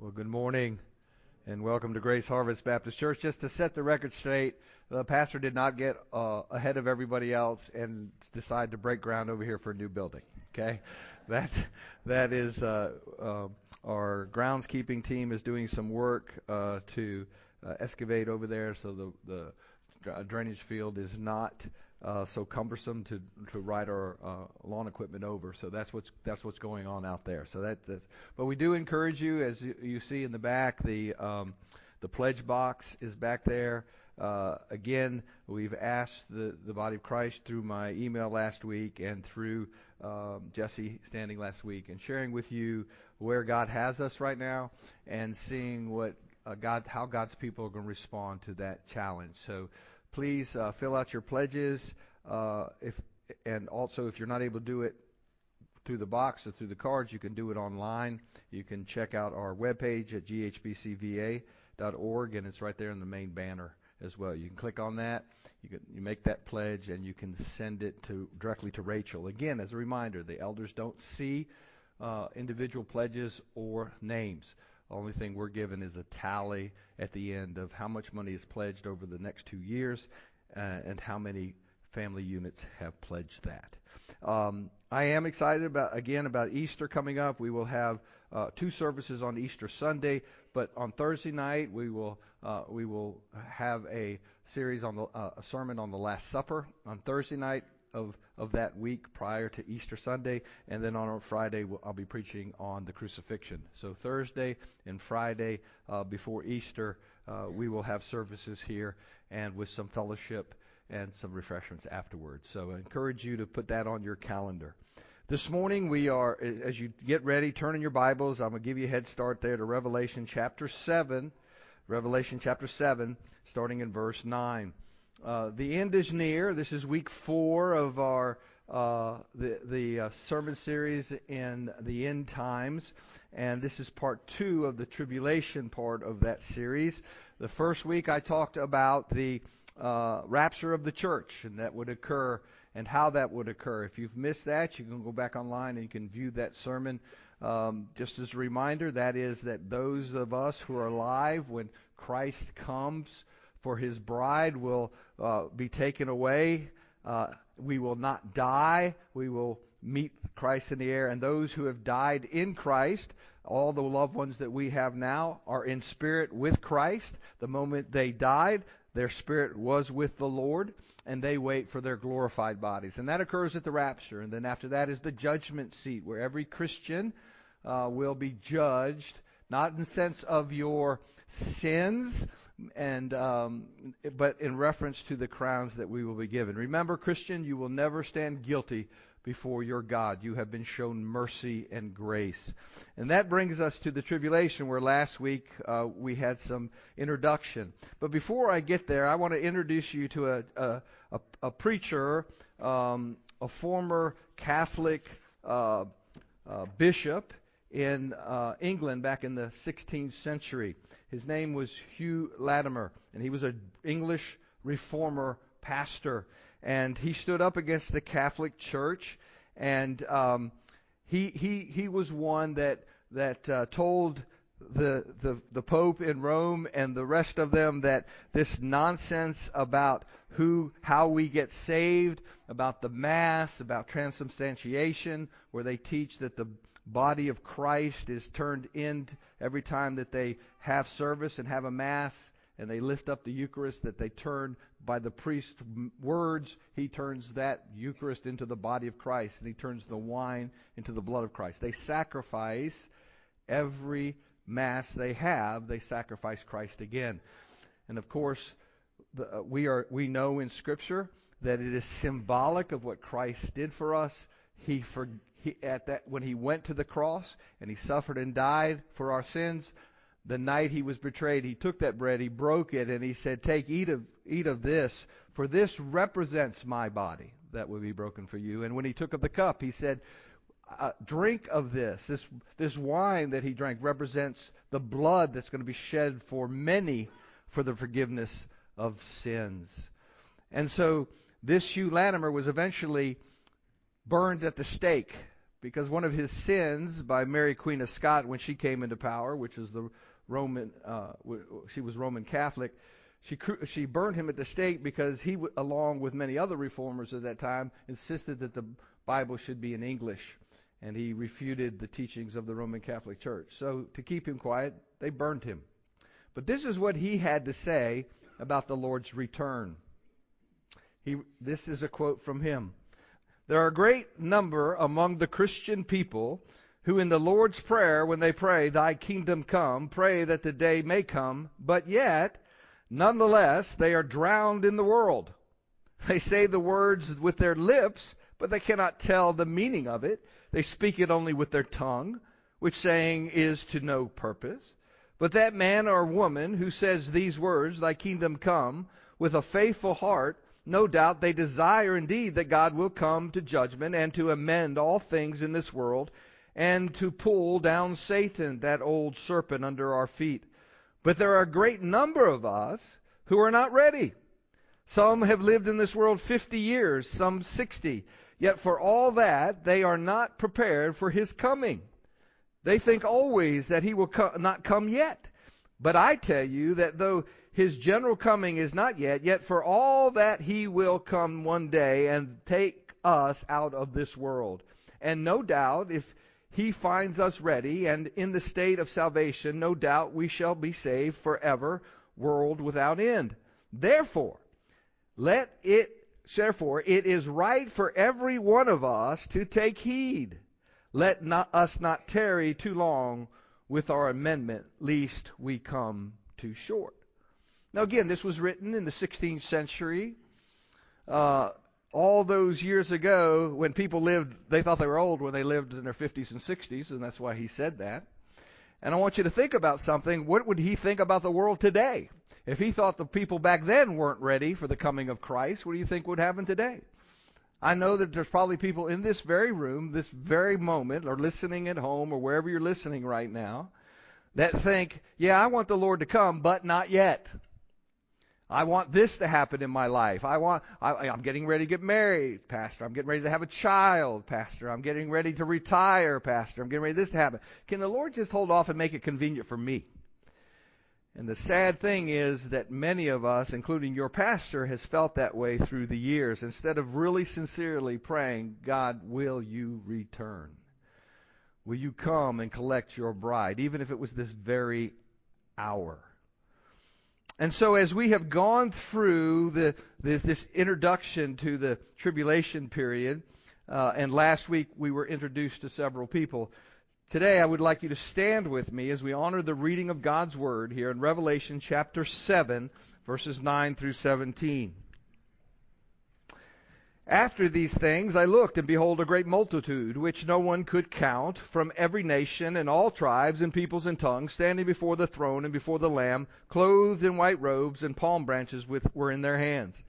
Well, good morning and welcome to Grace Harvest Baptist Church. Just to set the record straight, the pastor did not get uh, ahead of everybody else and decide to break ground over here for a new building. Okay, that that is uh, uh, our groundskeeping team is doing some work uh, to uh, excavate over there, so the the drainage field is not so cumbersome to to ride our uh, lawn equipment over. So that's what's that's what's going on out there. So that that's, but we do encourage you, as you, see in the back, the um, the pledge box is back there. Uh, again, we've asked the, the body of Christ through my email last week and through um, Jesse standing last week and sharing with you where God has us right now and seeing what uh, God, how God's people are going to respond to that challenge. So please uh, fill out your pledges. Uh, if and also if you're not able to do it through the box or through the cards, you can do it online. You can check out our webpage at ghbcva.org, and it's right there in the main banner as well. You can click on that. You can you make that pledge, and you can send it to directly to Rachel. Again, as a reminder, the elders don't see uh, individual pledges or names. Only thing we're given is a tally at the end of how much money is pledged over the next two years uh, and how many family units have pledged that. Um, I am excited about again about Easter coming up. We will have uh, two services on Easter Sunday, but on Thursday night we will uh, we will have a series on the uh, a sermon on the Last Supper on Thursday night of, of that week prior to Easter Sunday, and then on Friday I'll be preaching on the crucifixion. So Thursday and Friday uh, before Easter, uh, we will have services here and with some fellowship and some refreshments afterwards. So I encourage you to put that on your calendar. This morning we are, as you get ready, turn in your Bibles. I'm going to give you a head start there to Revelation chapter 7. Revelation chapter 7, starting in verse 9. Uh, the end is near. This is week four of our uh, the the uh, sermon series in the end times, and this is part two of the tribulation part of that series. The first week I talked about the uh, rapture of the church, and that would occur and how that would occur. If you've missed that, you can go back online and you can view that sermon. Um, just as a reminder, that is that those of us who are alive when Christ comes for his bride will uh, be taken away. Uh, we will not die. We will meet Christ in the air. And those who have died in Christ, all the loved ones that we have now, are in spirit with Christ. The moment they died, their spirit was with the Lord, and they wait for their glorified bodies. And that occurs at the rapture. And then after that is the judgment seat, where every Christian uh, will be judged, not in the sense of your sins, and um, but in reference to the crowns that we will be given. Remember, Christian, you will never stand guilty before your God. You have been shown mercy and grace. And that brings us to the tribulation, where last week uh, we had some introduction. But before I get there, I want to introduce you to a, a, a, a preacher, um, a former Catholic uh, uh, bishop in uh, England back in the 16th century. His name was Hugh Latimer, and he was an English reformer pastor. And he stood up against the Catholic Church, and um, he he he was one that that uh, told the, the the Pope in Rome and the rest of them that this nonsense about who how we get saved, about the Mass, about transubstantiation, where they teach that the body of Christ is turned in every time that they have service and have a mass and they lift up the Eucharist, that they turn by the priest's words, he turns that Eucharist into the body of Christ, and he turns the wine into the blood of Christ. They sacrifice every Mass they have, they sacrifice Christ again. And of course, the, uh, we, are, we know in Scripture that it is symbolic of what Christ did for us. He, for, he, at that when he went to the cross and he suffered and died for our sins, the night he was betrayed, he took that bread, he broke it, and he said, "Take, eat of eat of this, for this represents my body that will be broken for you." And when he took of the cup, he said, uh, "Drink of this. This this wine that he drank represents the blood that's going to be shed for many for the forgiveness of sins." And so this Hugh Latimer was eventually burned at the stake because one of his sins by Mary Queen of Scots when she came into power, which is the Roman, uh, she was Roman Catholic, she she burned him at the stake because he, along with many other reformers at that time, insisted that the Bible should be in English, and he refuted the teachings of the Roman Catholic Church. So to keep him quiet, they burned him. But this is what he had to say about the Lord's return. He, this is a quote from him. There are a great number among the Christian people who in the Lord's Prayer, when they pray, Thy kingdom come, pray that the day may come, but yet, nonetheless, they are drowned in the world. They say the words with their lips, but they cannot tell the meaning of it. They speak it only with their tongue, which saying is to no purpose. But that man or woman who says these words, Thy kingdom come, with a faithful heart, no doubt they desire indeed that God will come to judgment and to amend all things in this world and to pull down Satan, that old serpent, under our feet. But there are a great number of us who are not ready. Some have lived in this world 50 years, some 60. Yet for all that, they are not prepared for his coming. They think always that he will co- not come yet. But I tell you that though his general coming is not yet, yet for all that he will come one day and take us out of this world. And no doubt, if he finds us ready and in the state of salvation, no doubt we shall be saved forever, world without end. Therefore, let it, therefore, it is right for every one of us to take heed. Let not, us not tarry too long with our amendment, lest we come too short. Now, again, this was written in the 16th century. Uh, all those years ago when people lived, they thought they were old when they lived in their 50s and 60s, and that's why he said that. And I want you to think about something. What would he think about the world today? If he thought the people back then weren't ready for the coming of Christ, what do you think would happen today? I know that there's probably people in this very room, this very moment, or listening at home, or wherever you're listening right now, that think, yeah, I want the Lord to come, but not yet. I want this to happen in my life. I want, I, am getting ready to get married, Pastor. I'm getting ready to have a child, Pastor. I'm getting ready to retire, Pastor. I'm getting ready this to happen. Can the Lord just hold off and make it convenient for me? And the sad thing is that many of us, including your pastor, has felt that way through the years instead of really sincerely praying, God, will you return? Will you come and collect your bride, even if it was this very hour? And so, as we have gone through the, the, this introduction to the tribulation period, uh, and last week we were introduced to several people, today I would like you to stand with me as we honor the reading of God's Word here in Revelation chapter 7, verses 9 through 17. After these things I looked, and behold, a great multitude, which no one could count, from every nation and all tribes and peoples and tongues, standing before the throne and before the Lamb, clothed in white robes, and palm branches with, were in their hands.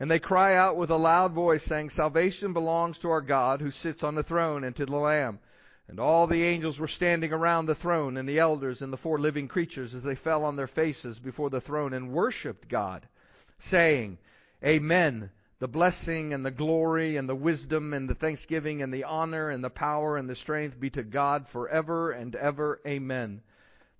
And they cry out with a loud voice, saying, Salvation belongs to our God, who sits on the throne, and to the Lamb. And all the angels were standing around the throne, and the elders and the four living creatures, as they fell on their faces before the throne, and worshipped God, saying, Amen the blessing and the glory and the wisdom and the thanksgiving and the honor and the power and the strength be to God forever and ever. Amen.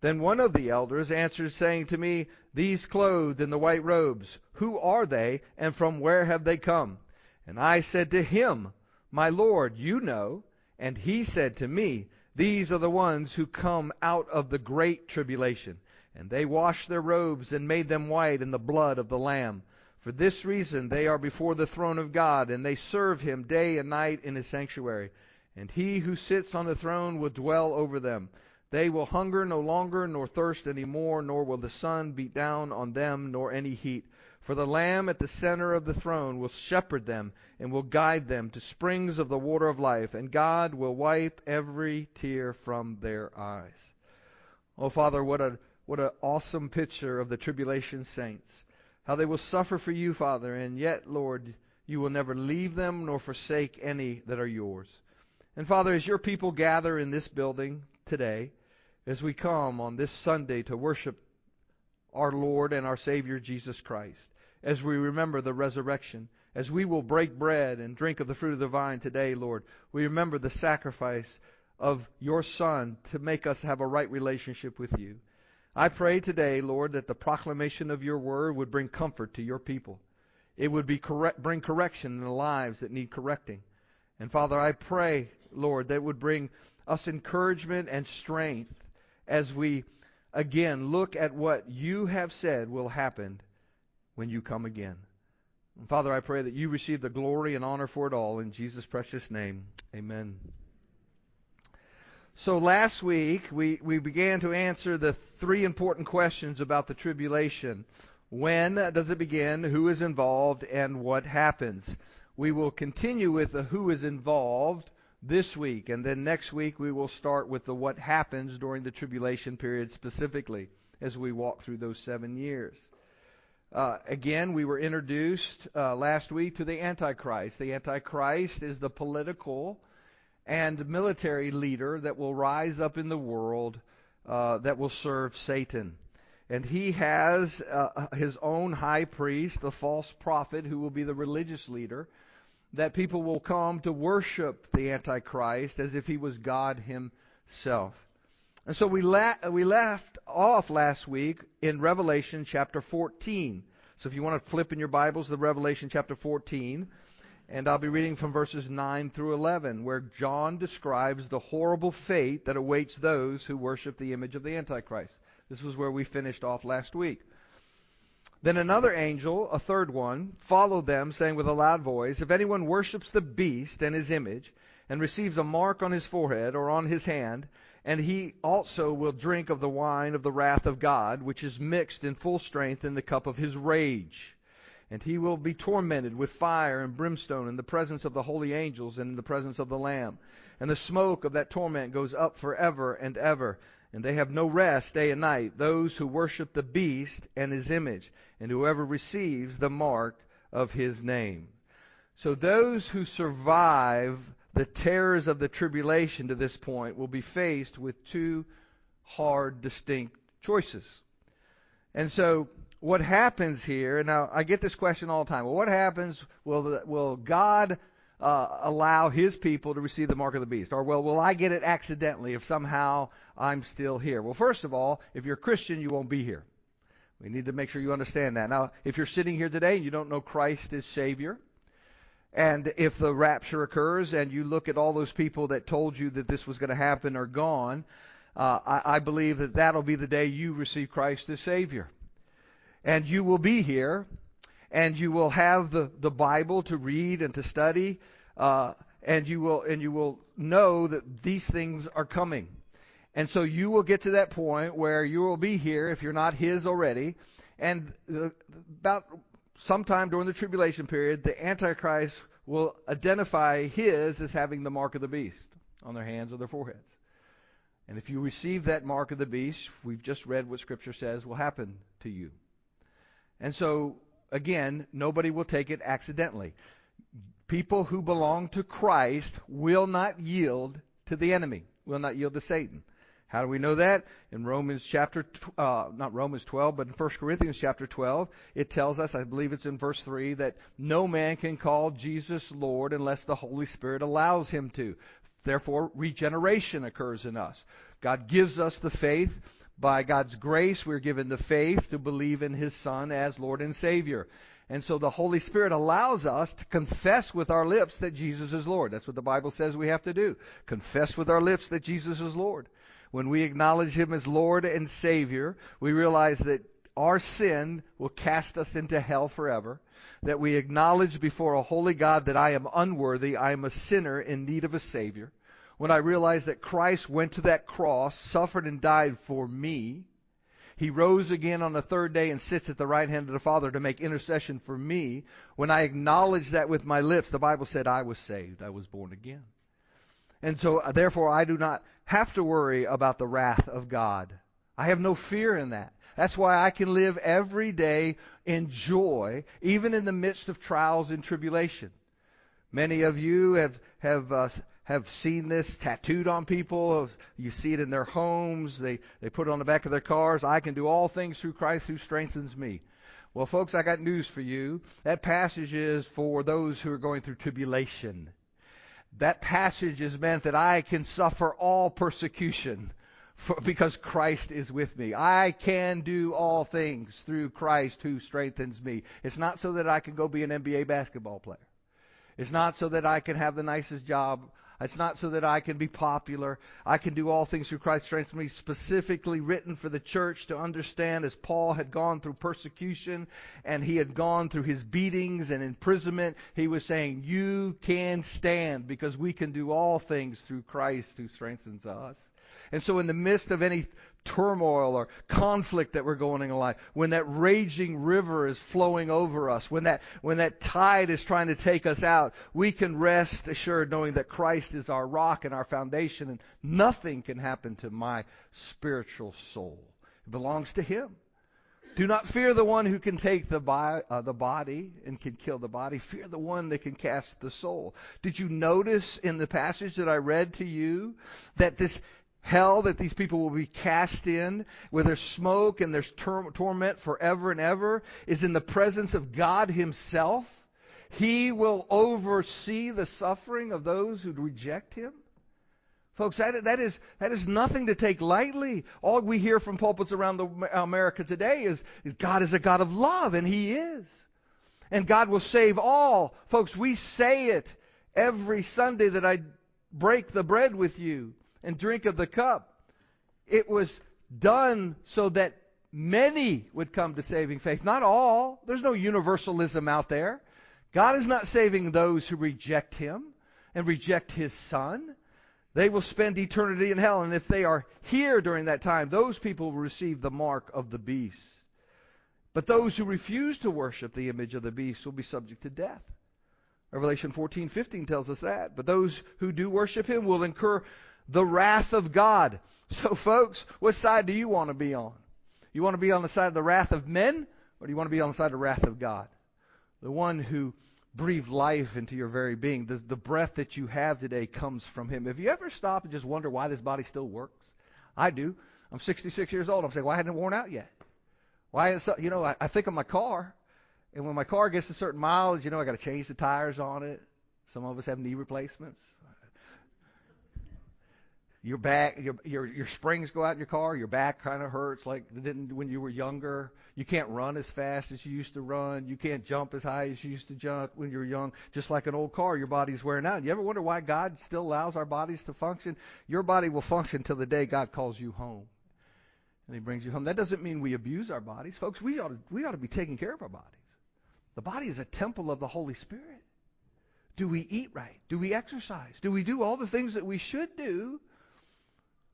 Then one of the elders answered, saying to me, These clothed in the white robes, who are they, and from where have they come? And I said to him, My Lord, you know. And he said to me, These are the ones who come out of the great tribulation. And they washed their robes and made them white in the blood of the Lamb. For this reason they are before the throne of God, and they serve him day and night in his sanctuary. And he who sits on the throne will dwell over them. They will hunger no longer, nor thirst any more, nor will the sun beat down on them, nor any heat. For the Lamb at the center of the throne will shepherd them, and will guide them to springs of the water of life, and God will wipe every tear from their eyes. Oh, Father, what a what an awesome picture of the tribulation saints how they will suffer for you, Father, and yet, Lord, you will never leave them nor forsake any that are yours. And Father, as your people gather in this building today, as we come on this Sunday to worship our Lord and our Savior Jesus Christ, as we remember the resurrection, as we will break bread and drink of the fruit of the vine today, Lord, we remember the sacrifice of your Son to make us have a right relationship with you. I pray today, Lord, that the proclamation of your word would bring comfort to your people. It would be correct, bring correction in the lives that need correcting. And Father, I pray, Lord, that would bring us encouragement and strength as we again look at what you have said will happen when you come again. And Father, I pray that you receive the glory and honor for it all in Jesus' precious name. Amen. So last week we, we began to answer the three important questions about the tribulation. When does it begin? Who is involved? And what happens? We will continue with the who is involved this week, and then next week we will start with the what happens during the tribulation period specifically as we walk through those seven years. Uh, again, we were introduced uh, last week to the Antichrist. The Antichrist is the political and military leader that will rise up in the world uh, that will serve Satan. And he has uh, his own high priest, the false prophet, who will be the religious leader, that people will come to worship the Antichrist as if he was God himself. And so we, la- we left off last week in Revelation chapter 14. So if you want to flip in your Bibles to Revelation chapter 14, and I'll be reading from verses 9 through 11, where John describes the horrible fate that awaits those who worship the image of the Antichrist. This was where we finished off last week. Then another angel, a third one, followed them, saying with a loud voice, If anyone worships the beast and his image, and receives a mark on his forehead or on his hand, and he also will drink of the wine of the wrath of God, which is mixed in full strength in the cup of his rage and he will be tormented with fire and brimstone in the presence of the holy angels and in the presence of the Lamb. And the smoke of that torment goes up forever and ever. And they have no rest day and night, those who worship the beast and his image, and whoever receives the mark of his name. So those who survive the terrors of the tribulation to this point will be faced with two hard, distinct choices. And so what happens here, now I get this question all the time. Well, what happens? Will, will God uh, allow his people to receive the mark of the beast? Or, well, will I get it accidentally if somehow I'm still here? Well, first of all, if you're a Christian, you won't be here. We need to make sure you understand that. Now, if you're sitting here today and you don't know Christ as Savior, and if the rapture occurs and you look at all those people that told you that this was going to happen are gone, uh, I, I believe that that'll be the day you receive Christ as Savior and you will be here, and you will have the, the Bible to read and to study, uh, and you will and you will know that these things are coming. And so you will get to that point where you will be here if you're not His already, and the, about sometime during the tribulation period, the Antichrist will identify His as having the mark of the beast on their hands or their foreheads. And if you receive that mark of the beast, we've just read what Scripture says will happen to you. And so, again, nobody will take it accidentally. People who belong to Christ will not yield to the enemy, will not yield to Satan. How do we know that? In Romans chapter, uh, not Romans 12, but in 1 Corinthians chapter 12, it tells us, I believe it's in verse 3, that no man can call Jesus Lord unless the Holy Spirit allows him to. Therefore, regeneration occurs in us. God gives us the faith by God's grace, we're given the faith to believe in His Son as Lord and Savior. And so the Holy Spirit allows us to confess with our lips that Jesus is Lord. That's what the Bible says we have to do. Confess with our lips that Jesus is Lord. When we acknowledge Him as Lord and Savior, we realize that our sin will cast us into hell forever. That we acknowledge before a holy God that I am unworthy, I am a sinner in need of a Savior when I realized that Christ went to that cross, suffered and died for me. He rose again on the third day and sits at the right hand of the Father to make intercession for me. When I acknowledged that with my lips, the Bible said I was saved. I was born again. And so, uh, therefore, I do not have to worry about the wrath of God. I have no fear in that. That's why I can live every day in joy, even in the midst of trials and tribulation. Many of you have, have uh, have seen this tattooed on people. You see it in their homes. They, they put it on the back of their cars. I can do all things through Christ who strengthens me. Well, folks, I got news for you. That passage is for those who are going through tribulation. That passage is meant that I can suffer all persecution for, because Christ is with me. I can do all things through Christ who strengthens me. It's not so that I can go be an NBA basketball player. It's not so that I can have the nicest job. It's not so that I can be popular. I can do all things through Christ strengthens me. Specifically written for the church to understand as Paul had gone through persecution and he had gone through his beatings and imprisonment. He was saying, you can stand because we can do all things through Christ who strengthens us. And so in the midst of any turmoil or conflict that we're going in life, when that raging river is flowing over us, when that, when that tide is trying to take us out, we can rest assured knowing that Christ is our rock and our foundation and nothing can happen to my spiritual soul. It belongs to Him. Do not fear the one who can take the, bi- uh, the body and can kill the body. Fear the one that can cast the soul. Did you notice in the passage that I read to you that this hell that these people will be cast in, where there's smoke and there's tor- torment forever and ever, is in the presence of God Himself. He will oversee the suffering of those who reject Him. Folks, that, that, is, that is nothing to take lightly. All we hear from pulpits around the, America today is, is God is a God of love, and He is. And God will save all. Folks, we say it every Sunday that I break the bread with you and drink of the cup. It was done so that many would come to saving faith. Not all. There's no universalism out there. God is not saving those who reject Him and reject His Son. They will spend eternity in hell, and if they are here during that time, those people will receive the mark of the beast. But those who refuse to worship the image of the beast will be subject to death. Revelation 14:15 tells us that. But those who do worship him will incur the wrath of God. So, folks, what side do you want to be on? You want to be on the side of the wrath of men, or do you want to be on the side of the wrath of God? The one who breathed life into your very being. The, the breath that you have today comes from Him. Have you ever stopped and just wonder why this body still works? I do. I'm 66 years old. I'm saying, why hasn't it worn out yet? Why is you know, I, I think of my car, and when my car gets a certain mileage, you know, I got to change the tires on it. Some of us have knee replacements your back, your, your, your springs go out in your car, your back kind of hurts like it didn't when you were younger. You can't run as fast as you used to run. You can't jump as high as you used to jump when you were young. Just like an old car, your body's wearing out. You ever wonder why God still allows our bodies to function? Your body will function till the day God calls you home. And he brings you home. That doesn't mean we abuse our bodies. Folks, we ought to, we ought to be taking care of our bodies. The body is a temple of the Holy Spirit. Do we eat right? Do we exercise? Do we do all the things that we should do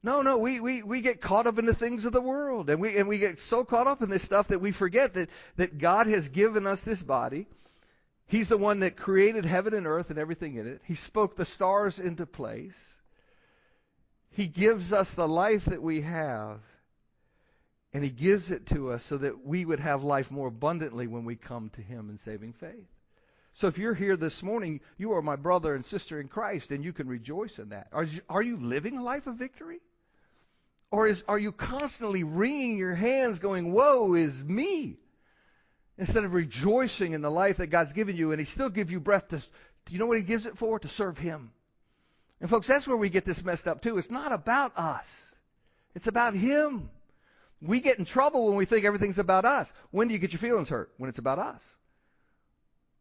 no, no, we, we, we get caught up in the things of the world. And we, and we get so caught up in this stuff that we forget that, that God has given us this body. He's the one that created heaven and earth and everything in it. He spoke the stars into place. He gives us the life that we have. And He gives it to us so that we would have life more abundantly when we come to Him in saving faith. So if you're here this morning, you are my brother and sister in Christ, and you can rejoice in that. Are you, are you living a life of victory? Or is, are you constantly wringing your hands going, woe is me? Instead of rejoicing in the life that God's given you and He still gives you breath to, do you know what He gives it for? To serve Him. And folks, that's where we get this messed up too. It's not about us. It's about Him. We get in trouble when we think everything's about us. When do you get your feelings hurt? When it's about us.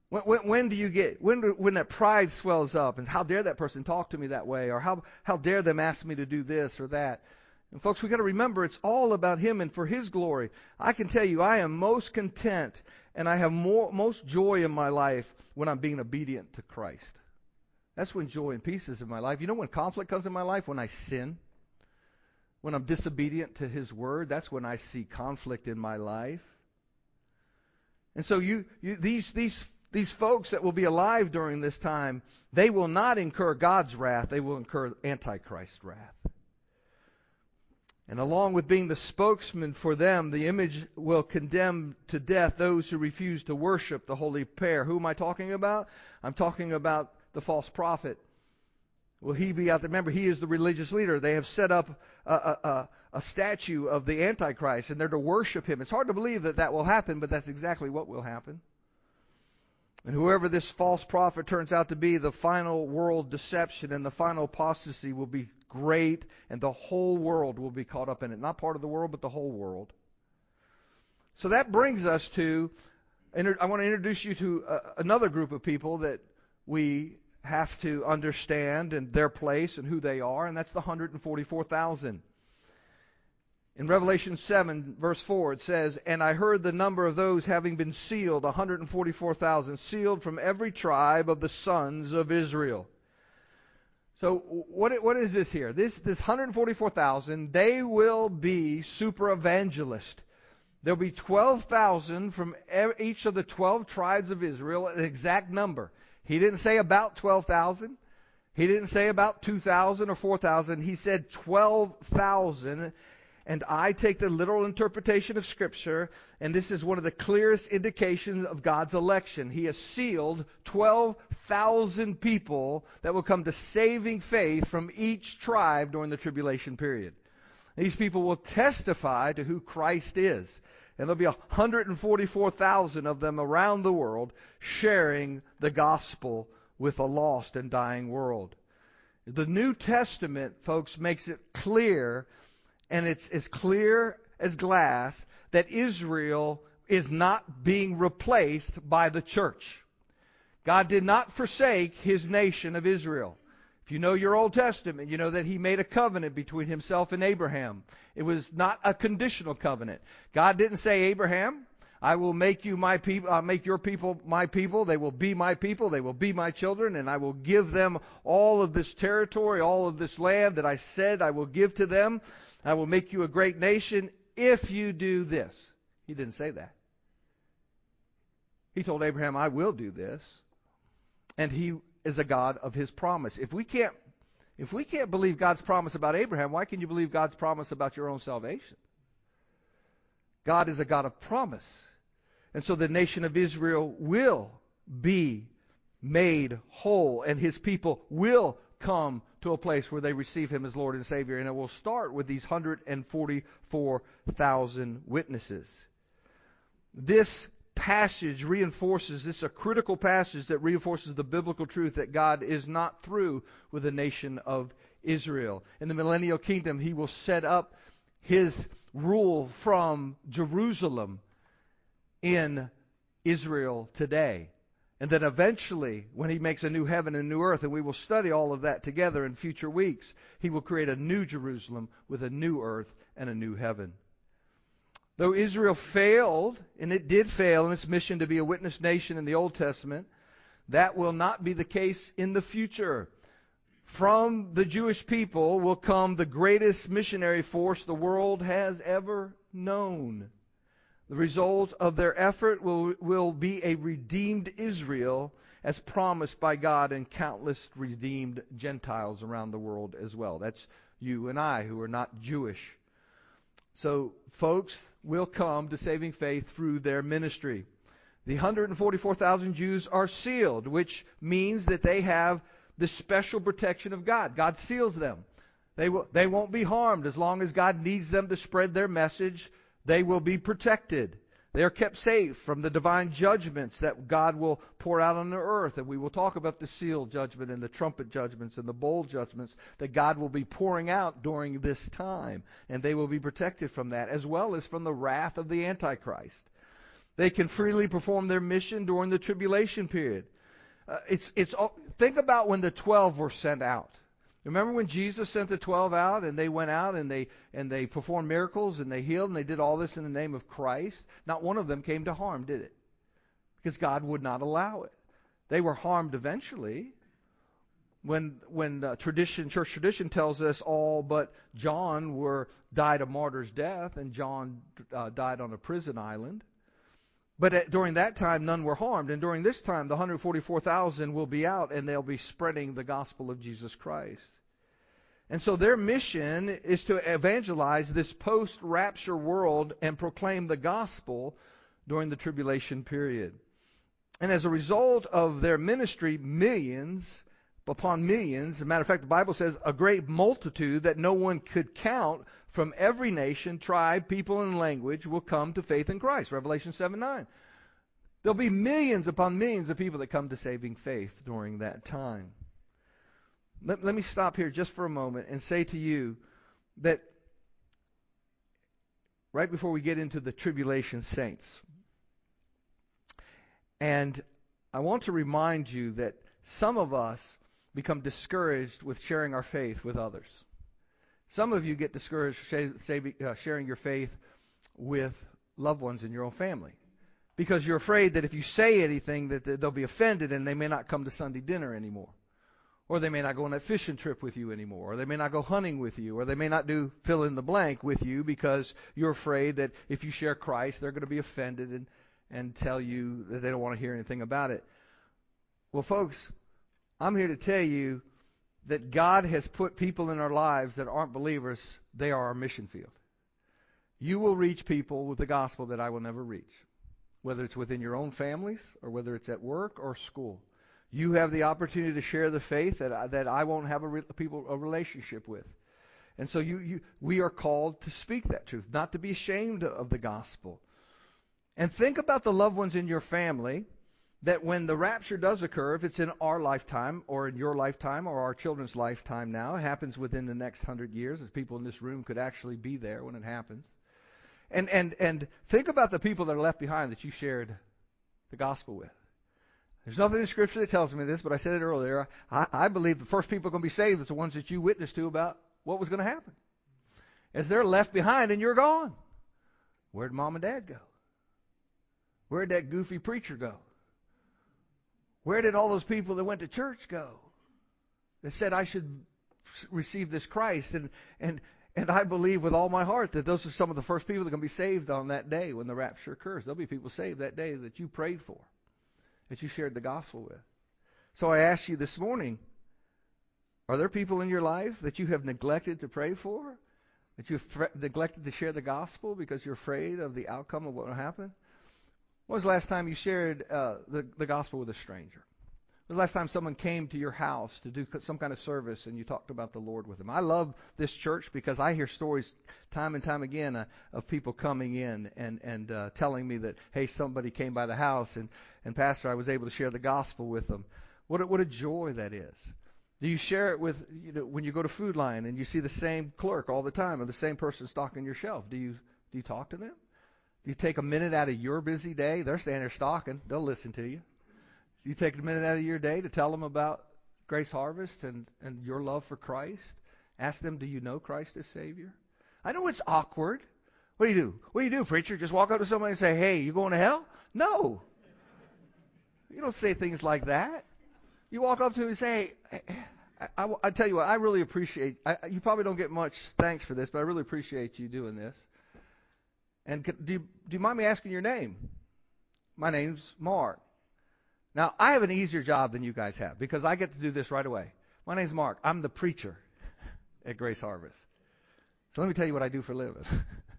When, when, when, do you get when when that pride swells up and how dare that person talk to me that way or how how dare them ask me to do this or that and folks, we've got to remember it's all about Him and for His glory. I can tell you, I am most content and I have more, most joy in my life when I'm being obedient to Christ. That's when joy and peace is in my life. You know when conflict comes in my life? When I sin. When I'm disobedient to His Word, that's when I see conflict in my life. And so you, you these, these, these folks that will be alive during this time, they will not incur God's wrath, they will incur Antichrist's wrath. And along with being the spokesman for them, the image will condemn to death those who refuse to worship the holy pair. Who am I talking about? I'm talking about the false prophet Will he be out there? Remember, he is the religious leader. They have set up a, a, a, statue of the Antichrist, and they're to worship him. It's hard to believe that that will happen, but that's exactly what will happen. And whoever this false prophet turns out to be, the final world deception and the final apostasy will be great, and the whole world will be caught up in it. Not part of the world, but the whole world. So that brings us to, I want to introduce you to uh, another group of people that we have to understand and their place and who they are, and that's the 144,000. In Revelation 7, verse 4, it says, And I heard the number of those having been sealed, 144,000, sealed from every tribe of the sons of Israel. So what, what is this here? This, this 144,000, they will be super evangelists. There'll be 12,000 from each of the 12 tribes of Israel, an exact number. He didn't say about 12,000. He didn't say about 2,000 or 4,000. He said 12,000. And I take the literal interpretation of Scripture, and this is one of the clearest indications of God's election. He has sealed 12,000 people that will come to saving faith from each tribe during the tribulation period. These people will testify to who Christ is. And there'll be 144,000 of them around the world sharing the gospel with a lost and dying world. The New Testament, folks, makes it clear, and it's as clear as glass, that Israel is not being replaced by the church. God did not forsake his nation of Israel. If you know your Old Testament, you know that he made a covenant between himself and Abraham. It was not a conditional covenant. God didn't say, Abraham, I will make you my people, I'll uh, make your people my people. They will be my people. They will be my children, and I will give them all of this territory, all of this land that I said I will give to them. I will make you a great nation if you do this. He didn't say that. He told Abraham, I will do this. And he is a God of his promise. If we can't if we can't believe God's promise about Abraham, why can you believe God's promise about your own salvation? God is a God of promise. And so the nation of Israel will be made whole and his people will come to a place where they receive him as Lord and Savior. And it will start with these 144,000 witnesses. This passage reinforces this is a critical passage that reinforces the biblical truth that God is not through with the nation of Israel. In the millennial kingdom, he will set up his rule from Jerusalem in Israel today. And then eventually, when he makes a new heaven and a new earth, and we will study all of that together in future weeks, he will create a new Jerusalem with a new earth and a new heaven. Though Israel failed, and it did fail in its mission to be a witness nation in the Old Testament, that will not be the case in the future. From the Jewish people will come the greatest missionary force the world has ever known. The result of their effort will, will be a redeemed Israel as promised by God and countless redeemed Gentiles around the world as well. That's you and I who are not Jewish. So folks will come to saving faith through their ministry. The 144,000 Jews are sealed, which means that they have the special protection of God. God seals them. They, will, they won't be harmed as long as God needs them to spread their message. They will be protected. They are kept safe from the divine judgments that God will pour out on the earth. And we will talk about the seal judgment and the trumpet judgments and the bowl judgments that God will be pouring out during this time. And they will be protected from that, as well as from the wrath of the Antichrist. They can freely perform their mission during the tribulation period. Uh, it's, it's, think about when the 12 were sent out. Remember when Jesus sent the 12 out and they went out and they and they performed miracles and they healed and they did all this in the name of Christ? Not one of them came to harm, did it? Because God would not allow it. They were harmed eventually. When when uh, tradition, church tradition tells us all but John were died a martyr's death and John uh, died on a prison island. But at, during that time, none were harmed. And during this time, the 144,000 will be out and they'll be spreading the gospel of Jesus Christ. And so their mission is to evangelize this post rapture world and proclaim the gospel during the tribulation period. And as a result of their ministry, millions upon millions. As a matter of fact, the Bible says a great multitude that no one could count from every nation, tribe, people, and language will come to faith in Christ. Revelation 7 9. There'll be millions upon millions of people that come to saving faith during that time. Let, let me stop here just for a moment and say to you that right before we get into the tribulation saints, and I want to remind you that some of us become discouraged with sharing our faith with others. Some of you get discouraged uh, sharing your faith with loved ones in your own family because you're afraid that if you say anything that they'll be offended and they may not come to Sunday dinner anymore. Or they may not go on that fishing trip with you anymore. Or they may not go hunting with you. Or they may not do fill in the blank with you because you're afraid that if you share Christ, they're going to be offended and, and tell you that they don't want to hear anything about it. Well, folks, I'm here to tell you that God has put people in our lives that aren't believers. They are our mission field. You will reach people with the gospel that I will never reach, whether it's within your own families or whether it's at work or school. You have the opportunity to share the faith that I, that I won't have a re- people a relationship with. And so you, you, we are called to speak that truth, not to be ashamed of the gospel. And think about the loved ones in your family that when the rapture does occur, if it's in our lifetime or in your lifetime or our children's lifetime now, it happens within the next hundred years, as people in this room could actually be there when it happens. And and and think about the people that are left behind that you shared the gospel with. There's nothing in Scripture that tells me this, but I said it earlier. I, I believe the first people going to be saved is the ones that you witnessed to about what was going to happen. As they're left behind and you're gone. Where'd mom and dad go? Where'd that goofy preacher go? Where did all those people that went to church go? That said I should receive this Christ and and and I believe with all my heart that those are some of the first people that are going to be saved on that day when the rapture occurs. There'll be people saved that day that you prayed for, that you shared the gospel with. So I ask you this morning, are there people in your life that you have neglected to pray for? That you've neglected to share the gospel because you're afraid of the outcome of what will happen? When was the last time you shared uh, the, the gospel with a stranger? When was the last time someone came to your house to do some kind of service and you talked about the Lord with them? I love this church because I hear stories time and time again uh, of people coming in and and uh, telling me that hey somebody came by the house and and pastor I was able to share the gospel with them. What a, what a joy that is. Do you share it with you know when you go to Food Lion and you see the same clerk all the time or the same person stocking your shelf? Do you do you talk to them? You take a minute out of your busy day. They're standing there stalking. They'll listen to you. You take a minute out of your day to tell them about Grace Harvest and, and your love for Christ. Ask them, do you know Christ as Savior? I know it's awkward. What do you do? What do you do, preacher? Just walk up to somebody and say, hey, you going to hell? No. You don't say things like that. You walk up to him and say, hey, I, I, I tell you what, I really appreciate, I, you probably don't get much thanks for this, but I really appreciate you doing this. And do you, do you mind me asking your name? My name's Mark. Now, I have an easier job than you guys have because I get to do this right away. My name's Mark. I'm the preacher at Grace Harvest. So let me tell you what I do for a living.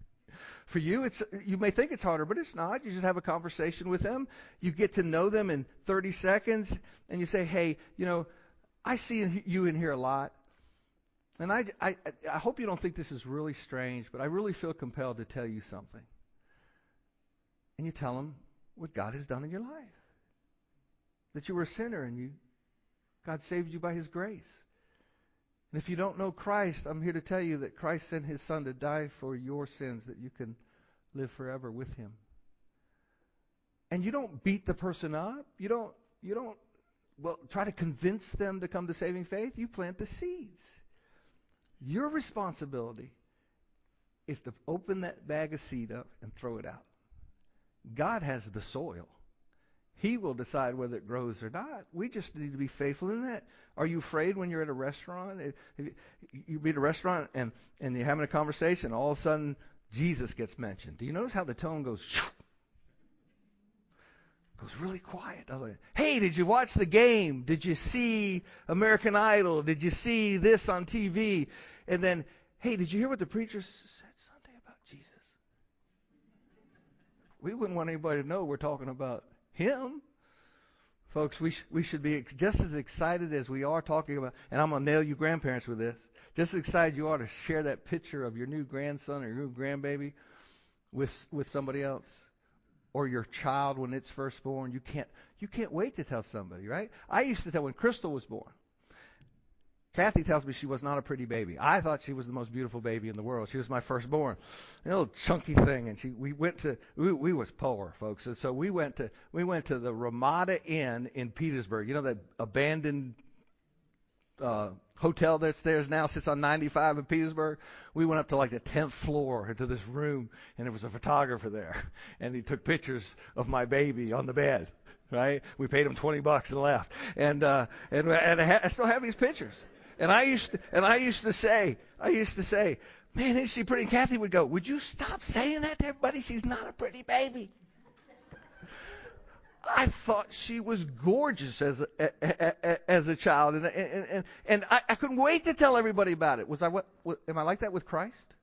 for you, it's you may think it's harder, but it's not. You just have a conversation with them. You get to know them in 30 seconds, and you say, "Hey, you know, I see you in here a lot. And I, I, I hope you don't think this is really strange, but I really feel compelled to tell you something. And you tell them what God has done in your life. That you were a sinner and you, God saved you by His grace. And if you don't know Christ, I'm here to tell you that Christ sent His Son to die for your sins that you can live forever with Him. And you don't beat the person up. You don't, you don't, well, try to convince them to come to saving faith. You plant the seeds. Your responsibility is to open that bag of seed up and throw it out. God has the soil. He will decide whether it grows or not. We just need to be faithful in that. Are you afraid when you're at a restaurant? You be at a restaurant and, and you're having a conversation, all of a sudden Jesus gets mentioned. Do you notice how the tone goes? Goes really quiet. Hey, did you watch the game? Did you see American Idol? Did you see this on TV? And then, hey, did you hear what the preacher said Sunday about Jesus? We wouldn't want anybody to know we're talking about him. Folks, we, sh- we should be just as excited as we are talking about, and I'm going to nail you grandparents with this, just as excited you are to share that picture of your new grandson or your new grandbaby with, with somebody else or your child when it's first born. You can't, you can't wait to tell somebody, right? I used to tell when Crystal was born. Kathy tells me she was not a pretty baby. I thought she was the most beautiful baby in the world. She was my firstborn, a little chunky thing, and she. We went to. We, we was poor, folks, and so we went to. We went to the Ramada Inn in Petersburg. You know that abandoned uh, hotel that's there now sits on 95 in Petersburg. We went up to like the 10th floor into this room, and there was a photographer there, and he took pictures of my baby on the bed. Right? We paid him 20 bucks and left, and uh, and and I, ha- I still have these pictures. And I used to, and I used to say, I used to say, man, isn't she pretty? And Kathy would go, would you stop saying that to everybody? She's not a pretty baby. I thought she was gorgeous as a, as a child, and and and, and I, I couldn't wait to tell everybody about it. Was I what, what? Am I like that with Christ?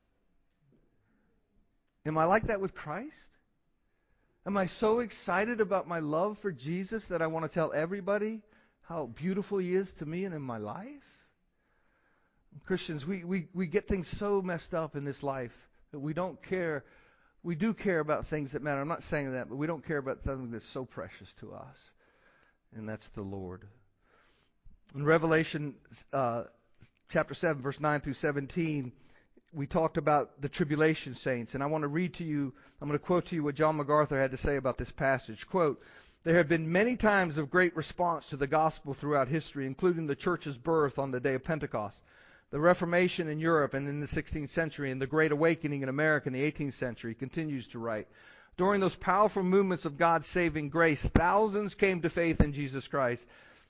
Am I like that with Christ? Am I so excited about my love for Jesus that I want to tell everybody how beautiful He is to me and in my life? Christians, we, we, we get things so messed up in this life that we don't care. We do care about things that matter. I'm not saying that, but we don't care about something that's so precious to us, and that's the Lord. In Revelation uh, chapter 7, verse 9 through 17, we talked about the tribulation saints, and I want to read to you, I'm going to quote to you what John MacArthur had to say about this passage. Quote, there have been many times of great response to the gospel throughout history, including the church's birth on the day of Pentecost the Reformation in Europe and in the 16th century and the Great Awakening in America in the 18th century, continues to write. During those powerful movements of God's saving grace, thousands came to faith in Jesus Christ.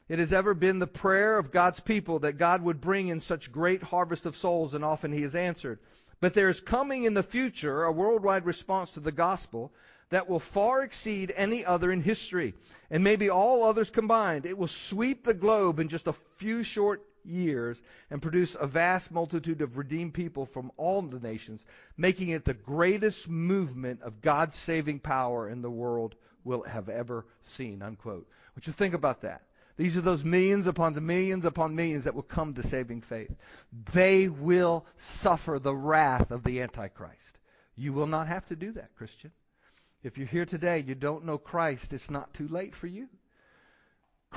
It has ever been the prayer of God's people that God would bring in such great harvest of souls, and often He has answered. But there is coming in the future a worldwide response to the gospel that will far exceed any other in history, and maybe all others combined. It will sweep the globe in just a few short years and produce a vast multitude of redeemed people from all the nations, making it the greatest movement of God's saving power in the world will have ever seen. Unquote. Would you think about that? These are those millions upon the millions upon millions that will come to saving faith. They will suffer the wrath of the Antichrist. You will not have to do that, Christian. If you're here today, you don't know Christ, it's not too late for you.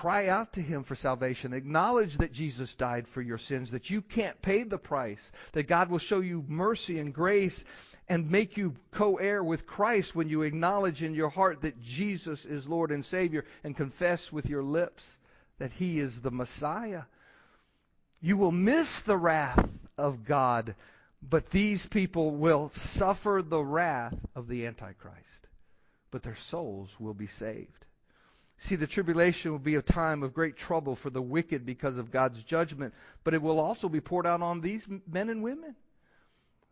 Cry out to Him for salvation. Acknowledge that Jesus died for your sins, that you can't pay the price, that God will show you mercy and grace and make you co heir with Christ when you acknowledge in your heart that Jesus is Lord and Savior and confess with your lips that He is the Messiah. You will miss the wrath of God, but these people will suffer the wrath of the Antichrist. But their souls will be saved. See, the tribulation will be a time of great trouble for the wicked because of God's judgment, but it will also be poured out on these men and women.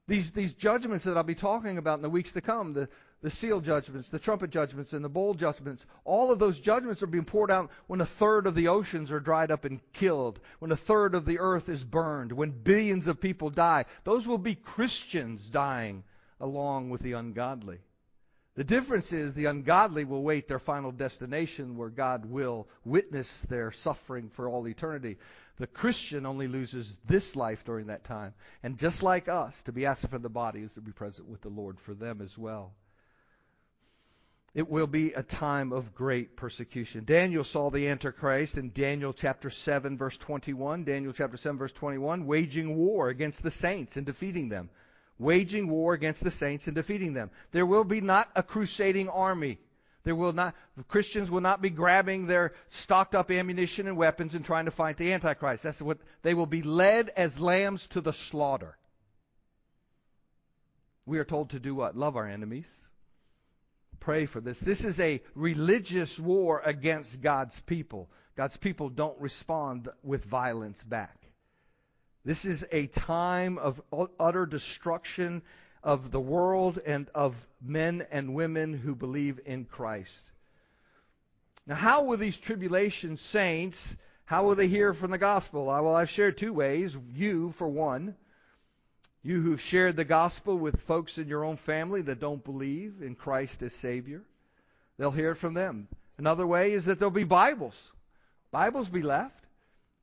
These, these judgments that I'll be talking about in the weeks to come, the, the seal judgments, the trumpet judgments, and the bowl judgments, all of those judgments are being poured out when a third of the oceans are dried up and killed, when a third of the earth is burned, when billions of people die. Those will be Christians dying along with the ungodly. The difference is the ungodly will wait their final destination where God will witness their suffering for all eternity. The Christian only loses this life during that time. And just like us, to be absent from the body is to be present with the Lord for them as well. It will be a time of great persecution. Daniel saw the Antichrist in Daniel chapter 7 verse 21. Daniel chapter 7 verse 21, waging war against the saints and defeating them waging war against the saints and defeating them. There will be not a crusading army. There will not, Christians will not be grabbing their stocked up ammunition and weapons and trying to fight the Antichrist. That's what, they will be led as lambs to the slaughter. We are told to do what? Love our enemies. Pray for this. This is a religious war against God's people. God's people don't respond with violence back. This is a time of utter destruction of the world and of men and women who believe in Christ. Now, how will these tribulation saints, how will they hear from the gospel? Well, I've shared two ways. You, for one, you who've shared the gospel with folks in your own family that don't believe in Christ as Savior, they'll hear it from them. Another way is that there'll be Bibles. Bibles be left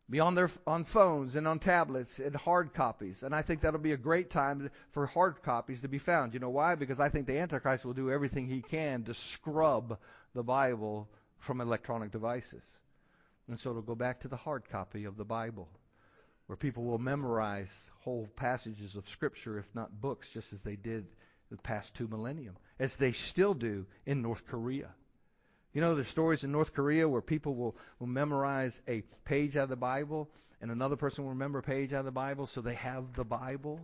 be on their on phones and on tablets and hard copies. And I think that'll be a great time for hard copies to be found. You know why? Because I think the Antichrist will do everything he can to scrub the Bible from electronic devices. And so it'll go back to the hard copy of the Bible, where people will memorize whole passages of Scripture, if not books, just as they did the past two millennium, as they still do in North Korea. You know, there's stories in North Korea where people will, will memorize a page out of the Bible, and another person will remember a page out of the Bible, so they have the Bible.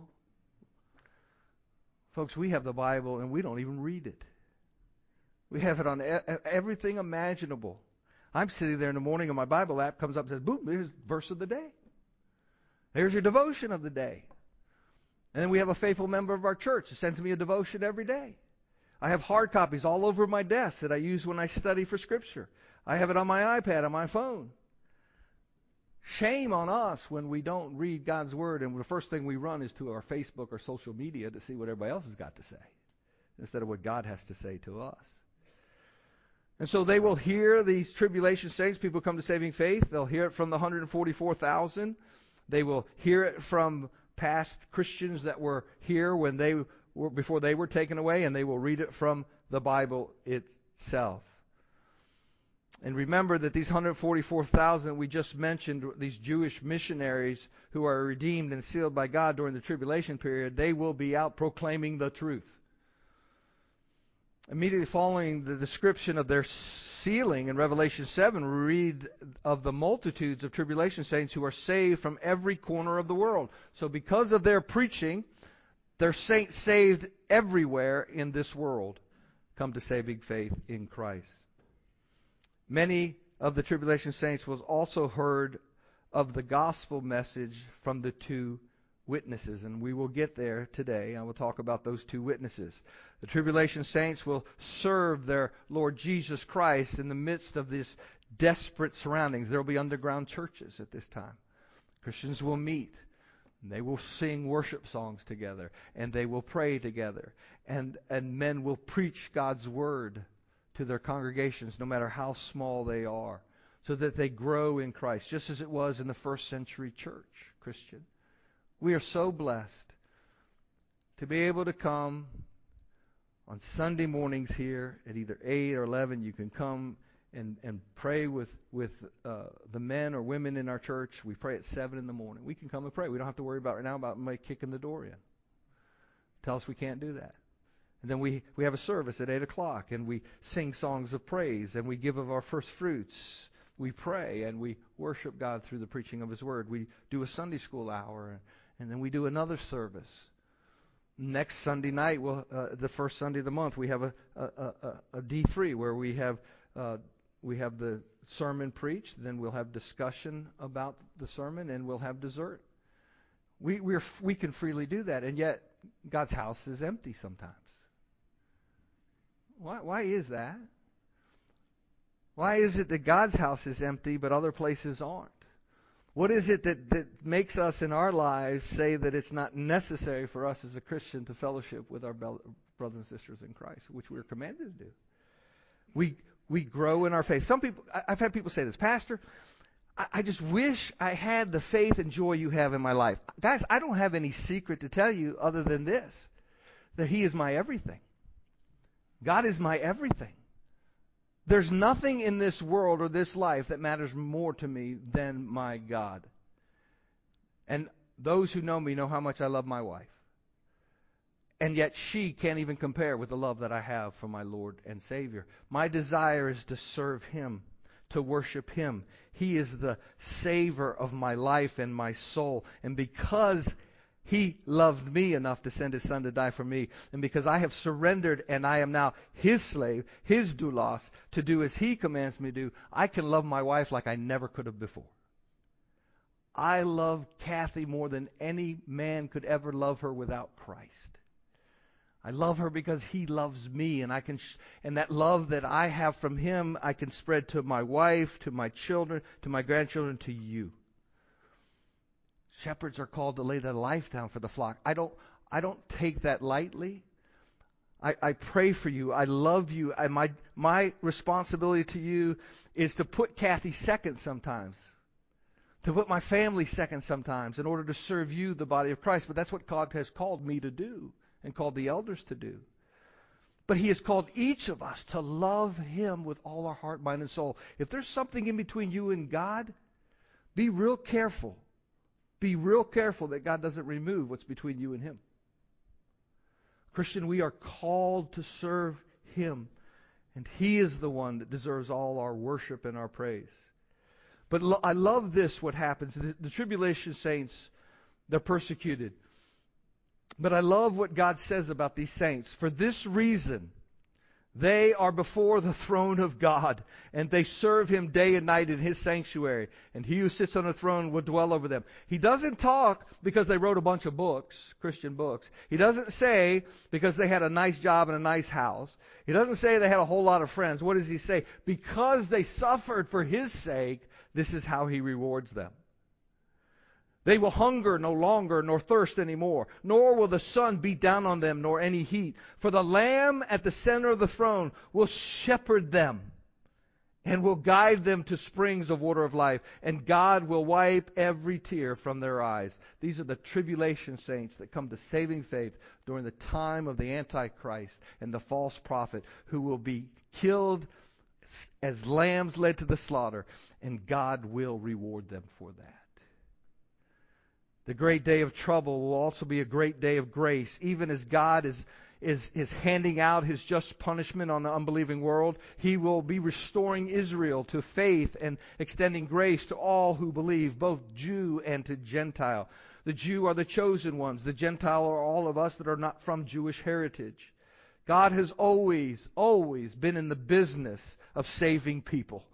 Folks, we have the Bible, and we don't even read it. We have it on everything imaginable. I'm sitting there in the morning, and my Bible app comes up and says, boom, there's verse of the day. There's your devotion of the day. And then we have a faithful member of our church who sends me a devotion every day. I have hard copies all over my desk that I use when I study for Scripture. I have it on my iPad, on my phone. Shame on us when we don't read God's Word and the first thing we run is to our Facebook or social media to see what everybody else has got to say instead of what God has to say to us. And so they will hear these tribulation saints, people come to saving faith. They'll hear it from the 144,000. They will hear it from past Christians that were here when they before they were taken away, and they will read it from the Bible itself. And remember that these 144,000 we just mentioned, these Jewish missionaries who are redeemed and sealed by God during the tribulation period, they will be out proclaiming the truth. Immediately following the description of their sealing in Revelation 7, we read of the multitudes of tribulation saints who are saved from every corner of the world. So because of their preaching, they're saints saved everywhere in this world come to saving faith in Christ. Many of the tribulation saints was also heard of the gospel message from the two witnesses, and we will get there today. I will talk about those two witnesses. The tribulation saints will serve their Lord Jesus Christ in the midst of these desperate surroundings. There will be underground churches at this time. Christians will meet. They will sing worship songs together, and they will pray together, and, and men will preach God's word to their congregations, no matter how small they are, so that they grow in Christ, just as it was in the first century church, Christian. We are so blessed to be able to come on Sunday mornings here at either 8 or 11. You can come and, and pray with, with uh, the men or women in our church. We pray at 7 in the morning. We can come and pray. We don't have to worry about right now about somebody kicking the door in. Tell us we can't do that. And then we, we have a service at 8 o'clock, and we sing songs of praise, and we give of our first fruits. We pray, and we worship God through the preaching of His Word. We do a Sunday school hour, and then we do another service. Next Sunday night, we'll, uh, the first Sunday of the month, we have a, a, a, a D3 where we have uh, we have the sermon preached, then we'll have discussion about the sermon, and we'll have dessert. We we're, we can freely do that, and yet God's house is empty sometimes. Why why is that? Why is it that God's house is empty but other places aren't? What is it that, that makes us in our lives say that it's not necessary for us as a Christian to fellowship with our brothers and sisters in Christ, which we're commanded to do? We, we grow in our faith. Some people, I've had people say this, Pastor, I just wish I had the faith and joy you have in my life. Guys, I don't have any secret to tell you other than this that He is my everything. God is my everything. There's nothing in this world or this life that matters more to me than my God. And those who know me know how much I love my wife. And yet she can't even compare with the love that I have for my Lord and Savior. My desire is to serve Him, to worship Him. He is the savor of my life and my soul. And because He loved me enough to send His Son to die for me, and because I have surrendered and I am now His slave, His doulos, to do as He commands me to do, I can love my wife like I never could have before. I love Kathy more than any man could ever love her without Christ. I love her because he loves me and I can sh- and that love that I have from him I can spread to my wife, to my children, to my grandchildren, to you. Shepherds are called to lay their life down for the flock. I don't I don't take that lightly. I, I pray for you. I love you. I, my, my responsibility to you is to put Kathy second sometimes, to put my family second sometimes in order to serve you, the body of Christ. But that's what God has called me to do and called the elders to do. But He has called each of us to love Him with all our heart, mind, and soul. If there's something in between you and God, be real careful. Be real careful that God doesn't remove what's between you and Him. Christian, we are called to serve Him, and He is the one that deserves all our worship and our praise. But lo- I love this, what happens. The, the tribulation saints, they're persecuted. But I love what God says about these saints. For this reason, they are before the throne of God, and they serve Him day and night in His sanctuary, and He who sits on the throne will dwell over them. He doesn't talk because they wrote a bunch of books, Christian books. He doesn't say because they had a nice job and a nice house. He doesn't say they had a whole lot of friends. What does He say? Because they suffered for His sake, this is how He rewards them. They will hunger no longer, nor thirst any more, nor will the sun beat down on them, nor any heat. For the Lamb at the center of the throne will shepherd them and will guide them to springs of water of life, and God will wipe every tear from their eyes. These are the tribulation saints that come to saving faith during the time of the Antichrist and the false prophet who will be killed as lambs led to the slaughter, and God will reward them for that. The great day of trouble will also be a great day of grace. Even as God is, is, is handing out his just punishment on the unbelieving world, he will be restoring Israel to faith and extending grace to all who believe, both Jew and to Gentile. The Jew are the chosen ones. The Gentile are all of us that are not from Jewish heritage. God has always, always been in the business of saving people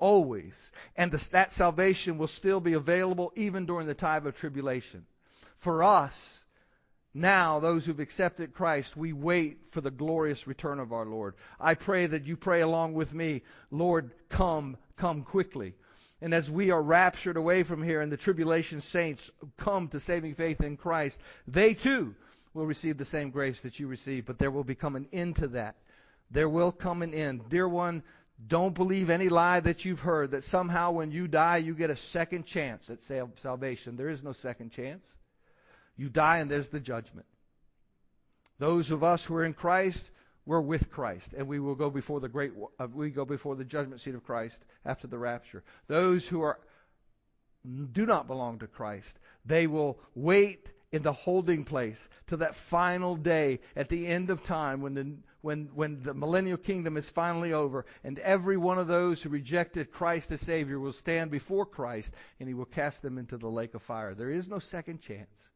always. And the, that salvation will still be available even during the time of tribulation. For us, now, those who've accepted Christ, we wait for the glorious return of our Lord. I pray that you pray along with me, Lord, come, come quickly. And as we are raptured away from here and the tribulation saints come to saving faith in Christ, they too will receive the same grace that you receive, but there will become an end to that. There will come an end. Dear one, don't believe any lie that you've heard that somehow when you die you get a second chance at salvation. There is no second chance. You die and there's the judgment. Those of us who are in Christ, we're with Christ, and we will go before the great. Uh, we go before the judgment seat of Christ after the rapture. Those who are do not belong to Christ, they will wait in the holding place to that final day at the end of time when the when when the millennial kingdom is finally over and every one of those who rejected Christ as savior will stand before Christ and he will cast them into the lake of fire. There is no second chance.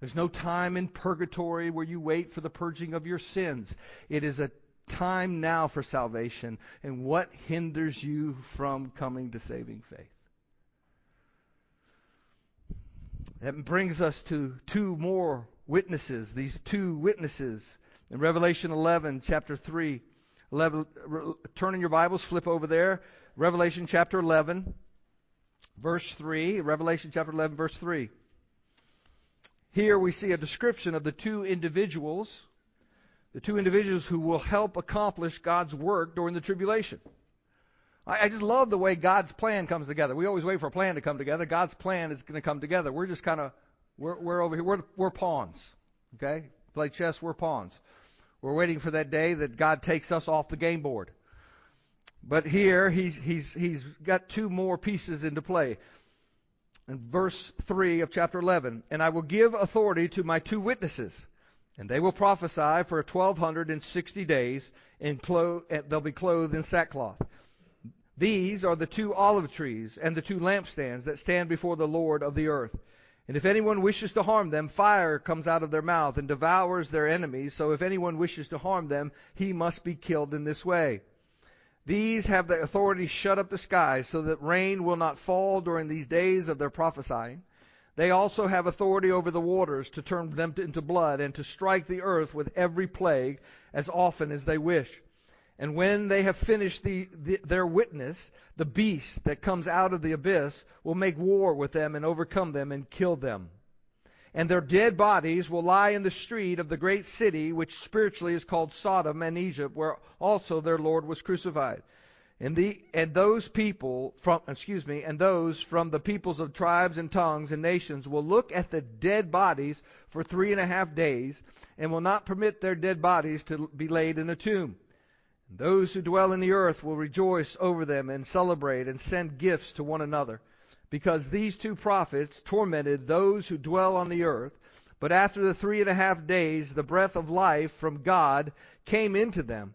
There's no time in purgatory where you wait for the purging of your sins. It is a time now for salvation. And what hinders you from coming to saving faith? That brings us to two more witnesses, these two witnesses. In Revelation 11, chapter 3, 11, turn in your Bibles, flip over there. Revelation chapter 11, verse 3. Revelation chapter 11, verse 3. Here we see a description of the two individuals, the two individuals who will help accomplish God's work during the tribulation. I, just love the way God's plan comes together. We always wait for a plan to come together. God's plan is going to come together. We're just kind of we're, we're over here. We're, we're pawns. Okay, play chess. We're pawns. We're waiting for that day that God takes us off the game board. But here he's he's he's got two more pieces into play. In verse 3 of chapter 11, and I will give authority to my two witnesses, and they will prophesy for 1260 days, and clo- they'll be clothed in sackcloth. These are the two olive trees and the two lampstands that stand before the Lord of the earth. And if anyone wishes to harm them, fire comes out of their mouth and devours their enemies. So if anyone wishes to harm them, he must be killed in this way. These have the authority to shut up the skies so that rain will not fall during these days of their prophesying. They also have authority over the waters to turn them into blood and to strike the earth with every plague as often as they wish. And when they have finished the, the, their witness, the beast that comes out of the abyss will make war with them and overcome them and kill them. and their dead bodies will lie in the street of the great city, which spiritually is called Sodom and Egypt, where also their Lord was crucified. And the and those people from excuse me, and those from the peoples of tribes and tongues and nations will look at the dead bodies for three and a half days, and will not permit their dead bodies to be laid in a tomb. And those who dwell in the earth will rejoice over them and celebrate and send gifts to one another, because these two prophets tormented those who dwell on the earth. But after the three and a half days, the breath of life from God came into them,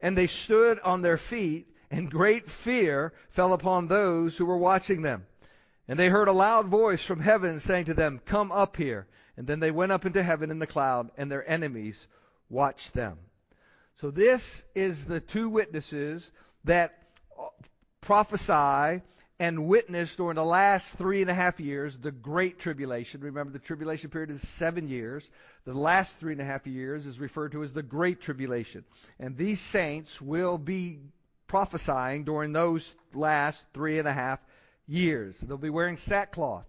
and they stood on their feet and great fear fell upon those who were watching them. And they heard a loud voice from heaven saying to them, Come up here. And then they went up into heaven in the cloud, and their enemies watched them. So this is the two witnesses that prophesy and witness during the last three and a half years the Great Tribulation. Remember, the tribulation period is seven years. The last three and a half years is referred to as the Great Tribulation. And these saints will be prophesying during those last three and a half years. They'll be wearing sackcloth.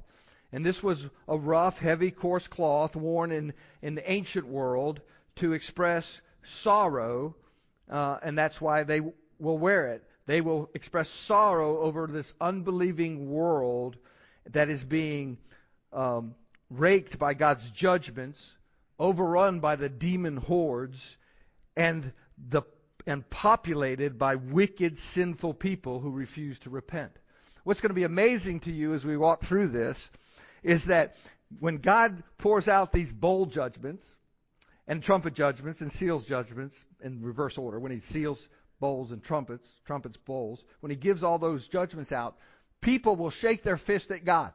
And this was a rough, heavy, coarse cloth worn in, in the ancient world to express sorrow, uh, and that's why they will wear it. They will express sorrow over this unbelieving world that is being um, raked by God's judgments, overrun by the demon hordes, and the and populated by wicked, sinful people who refuse to repent. What's going to be amazing to you as we walk through this is that when God pours out these bowl judgments and trumpet judgments and seals judgments in reverse order, when he seals bowls and trumpets, trumpets, bowls, when he gives all those judgments out, people will shake their fist at God.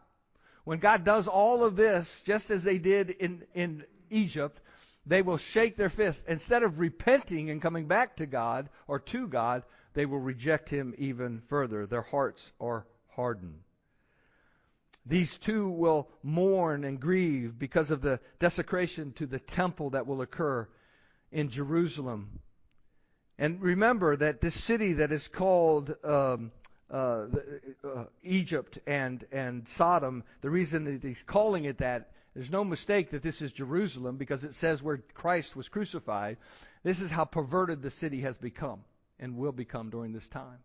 When God does all of this, just as they did in, in Egypt, they will shake their fist. Instead of repenting and coming back to God or to God, they will reject Him even further. Their hearts are hardened. These two will mourn and grieve because of the desecration to the temple that will occur in Jerusalem. And remember that this city that is called um, uh, uh, Egypt and and Sodom, the reason that he's calling it that there's no mistake that this is Jerusalem because it says where Christ was crucified. This is how perverted the city has become and will become during this time.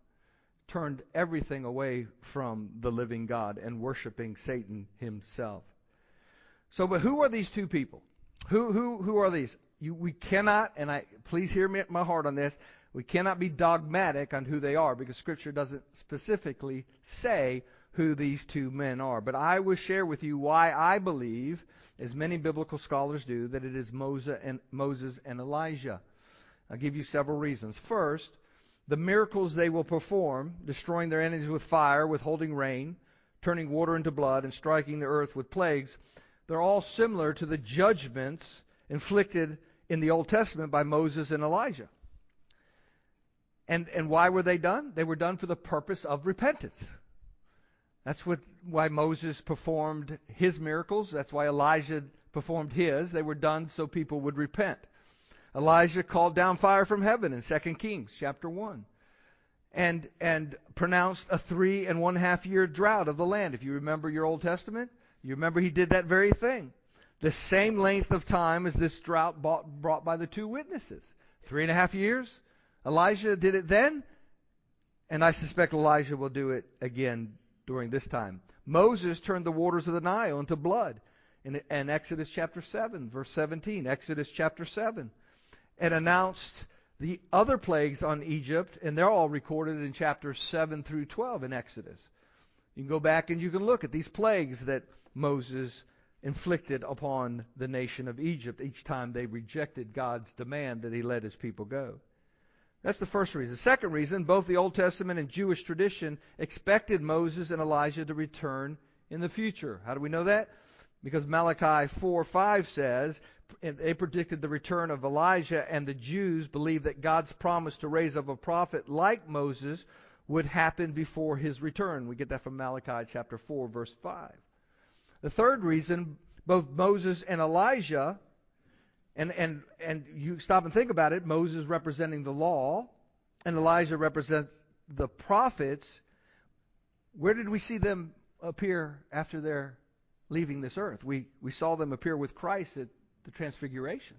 Turned everything away from the living God and worshiping Satan himself. So, but who are these two people? Who who who are these? You, we cannot, and I please hear me my heart on this. We cannot be dogmatic on who they are because Scripture doesn't specifically say who these two men are. But I will share with you why I believe, as many biblical scholars do, that it is Moses and, Moses and Elijah. I'll give you several reasons. First, the miracles they will perform, destroying their enemies with fire, withholding rain, turning water into blood, and striking the earth with plagues, they're all similar to the judgments inflicted in the Old Testament by Moses and Elijah. And, and why were they done? They were done for the purpose of repentance. That's what, why Moses performed his miracles. That's why Elijah performed his. They were done so people would repent. Elijah called down fire from heaven in 2 Kings chapter 1 and, and pronounced a three and one half year drought of the land. If you remember your Old Testament, you remember he did that very thing. The same length of time as this drought brought, brought by the two witnesses. Three and a half years. Elijah did it then, and I suspect Elijah will do it again during this time. Moses turned the waters of the Nile into blood in, in Exodus chapter 7, verse 17. Exodus chapter 7. And announced the other plagues on Egypt, and they're all recorded in chapters 7 through 12 in Exodus. You can go back and you can look at these plagues that Moses inflicted upon the nation of Egypt each time they rejected God's demand that he let his people go. That's the first reason. Second reason, both the Old Testament and Jewish tradition expected Moses and Elijah to return in the future. How do we know that? Because Malachi 4 5 says, they predicted the return of Elijah, and the Jews believed that God's promise to raise up a prophet like Moses would happen before his return. We get that from Malachi chapter 4, verse 5. The third reason, both Moses and Elijah and, and, and you stop and think about it Moses representing the law, and Elijah represents the prophets. Where did we see them appear after their leaving this earth. We, we saw them appear with Christ at the Transfiguration.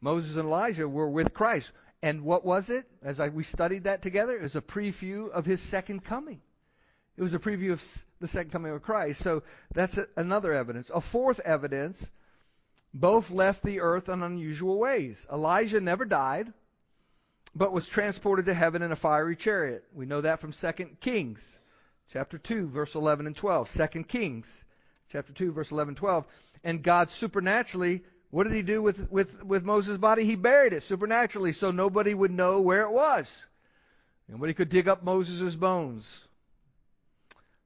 Moses and Elijah were with Christ. And what was it? As I, we studied that together, it was a preview of his second coming. It was a preview of the second coming of Christ. So that's a, another evidence. A fourth evidence, both left the earth in unusual ways. Elijah never died, but was transported to heaven in a fiery chariot. We know that from 2 Kings chapter 2 verse 11 and 12. 2 Kings chapter 2 verse 11 and 12. And God supernaturally what did he do with, with, with Moses' body? He buried it supernaturally so nobody would know where it was. Nobody could dig up Moses' bones.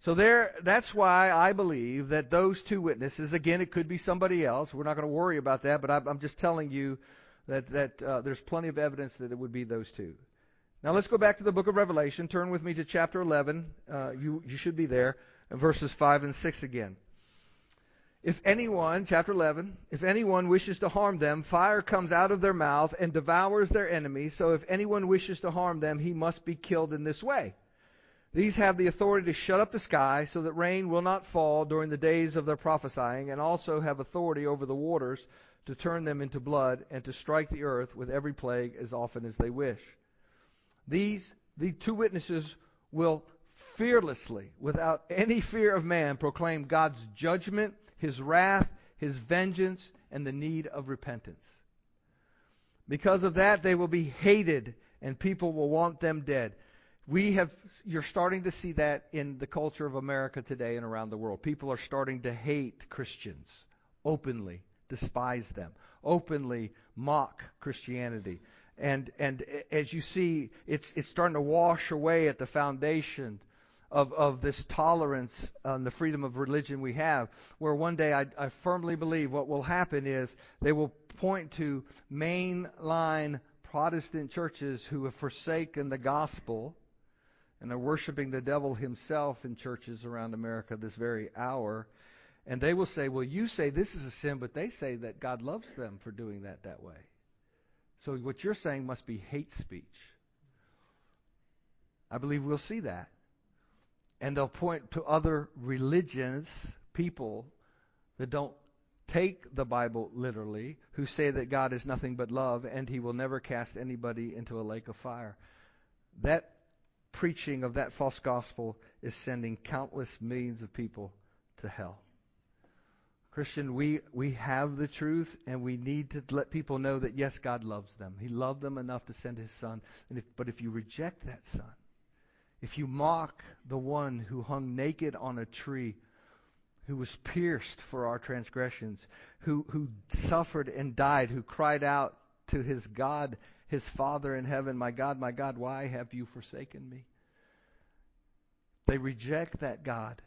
So there, that's why I believe that those two witnesses, again, it could be somebody else. We're not going to worry about that, but I'm just telling you that, that uh, there's plenty of evidence that it would be those two. Now let's go back to the book of Revelation. Turn with me to chapter 11. Uh, you, you should be there, verses 5 and 6 again. If anyone, chapter 11, if anyone wishes to harm them, fire comes out of their mouth and devours their enemies. So if anyone wishes to harm them, he must be killed in this way. These have the authority to shut up the sky so that rain will not fall during the days of their prophesying, and also have authority over the waters to turn them into blood and to strike the earth with every plague as often as they wish. These, the two witnesses will fearlessly, without any fear of man, proclaim God's judgment his wrath, his vengeance, and the need of repentance. Because of that, they will be hated and people will want them dead. We have, you're starting to see that in the culture of America today and around the world. People are starting to hate Christians openly, despise them, openly mock Christianity. And, and as you see, it's, it's starting to wash away at the foundation of, of this tolerance uh, and the freedom of religion we have, where one day I, I firmly believe what will happen is they will point to mainline Protestant churches who have forsaken the gospel and are worshiping the devil himself in churches around America this very hour. And they will say, well, you say this is a sin, but they say that God loves them for doing that that way. So what you're saying must be hate speech. I believe we'll see that and they'll point to other religions, people that don't take the Bible literally, who say that God is nothing but love and he will never cast anybody into a lake of fire. That preaching of that false gospel is sending countless millions of people to hell. Christian, we, we have the truth and we need to let people know that yes, God loves them. He loved them enough to send his son. If, but if you reject that son, if you mock the one who hung naked on a tree, who was pierced for our transgressions, who, who suffered and died, who cried out to his God, his Father in heaven, My God, my God, why have you forsaken me? They reject that God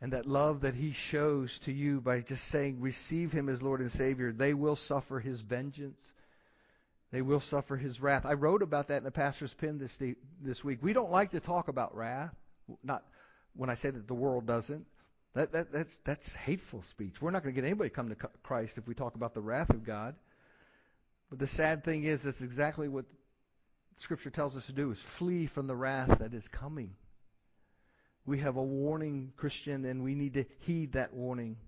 and that love that he shows to you by just saying, Receive him as Lord and Savior. They will suffer his vengeance. They will suffer his wrath. I wrote about that in the pastor's pen this this week. We don't like to talk about wrath. Not when I say that the world doesn't. That, that that's that's hateful speech. We're not going to get anybody to come to Christ if we talk about the wrath of God. But the sad thing is, that's exactly what Scripture tells us to do: is flee from the wrath that is coming. We have a warning, Christian, and we need to heed that warning.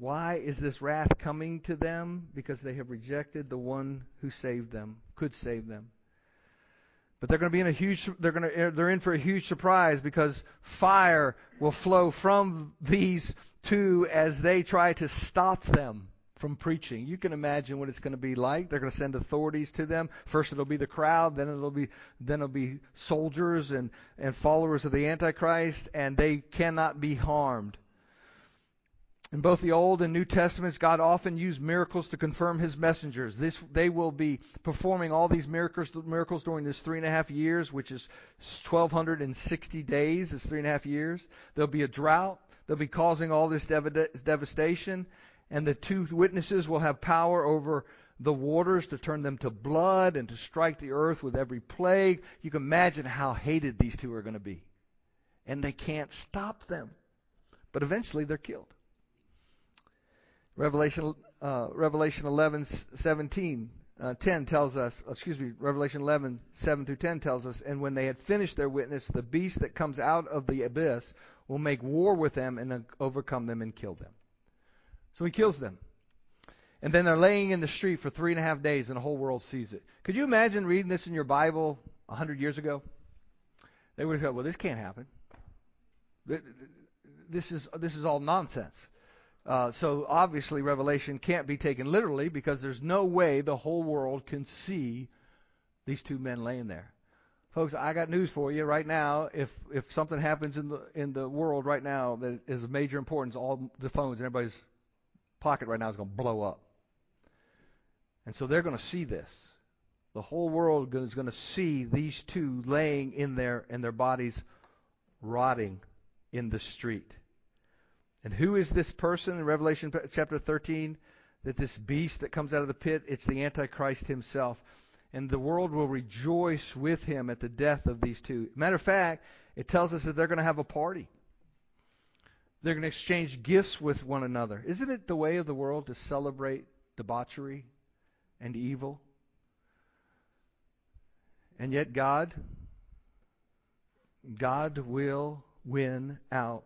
Why is this wrath coming to them? Because they have rejected the one who saved them, could save them. But they're going to be in a huge, they're going to, they're in for a huge surprise because fire will flow from these two as they try to stop them from preaching. You can imagine what it's going to be like. They're going to send authorities to them. First it'll be the crowd, then it'll be then it'll be soldiers and and followers of the antichrist and they cannot be harmed. In both the Old and New Testaments, God often used miracles to confirm His messengers. This, they will be performing all these miracles, miracles during this three and a half years, which is 1,260 days. Is three and a half years. There'll be a drought. They'll be causing all this dev- devastation, and the two witnesses will have power over the waters to turn them to blood and to strike the earth with every plague. You can imagine how hated these two are going to be, and they can't stop them. But eventually, they're killed. Revelation uh, Revelation 11:17. uh, 10 tells us, excuse me, Revelation 11, 7 through 10 tells us, and when they had finished their witness, the beast that comes out of the abyss will make war with them and overcome them and kill them. So he kills them. And then they're laying in the street for three and a half days and the whole world sees it. Could you imagine reading this in your Bible a hundred years ago? They would have said, well, this can't happen. This is, this is all nonsense. Uh, so obviously Revelation can't be taken literally because there's no way the whole world can see these two men laying there. Folks, I got news for you right now. If if something happens in the in the world right now that is of major importance, all the phones in everybody's pocket right now is going to blow up. And so they're going to see this. The whole world is going to see these two laying in there and their bodies rotting in the street. And who is this person in Revelation chapter 13? That this beast that comes out of the pit, it's the Antichrist himself. And the world will rejoice with him at the death of these two. Matter of fact, it tells us that they're going to have a party. They're going to exchange gifts with one another. Isn't it the way of the world to celebrate debauchery and evil? And yet God, God will win out.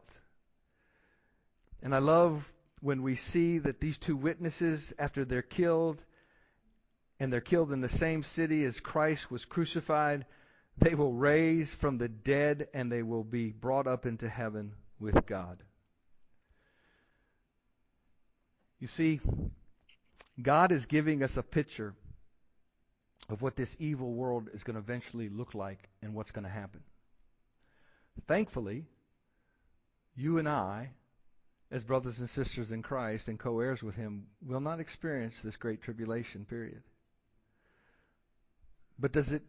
And I love when we see that these two witnesses, after they're killed, and they're killed in the same city as Christ was crucified, they will raise from the dead and they will be brought up into heaven with God. You see, God is giving us a picture of what this evil world is going to eventually look like and what's going to happen. Thankfully, you and I, as brothers and sisters in Christ and co heirs with Him, will not experience this great tribulation period. But does it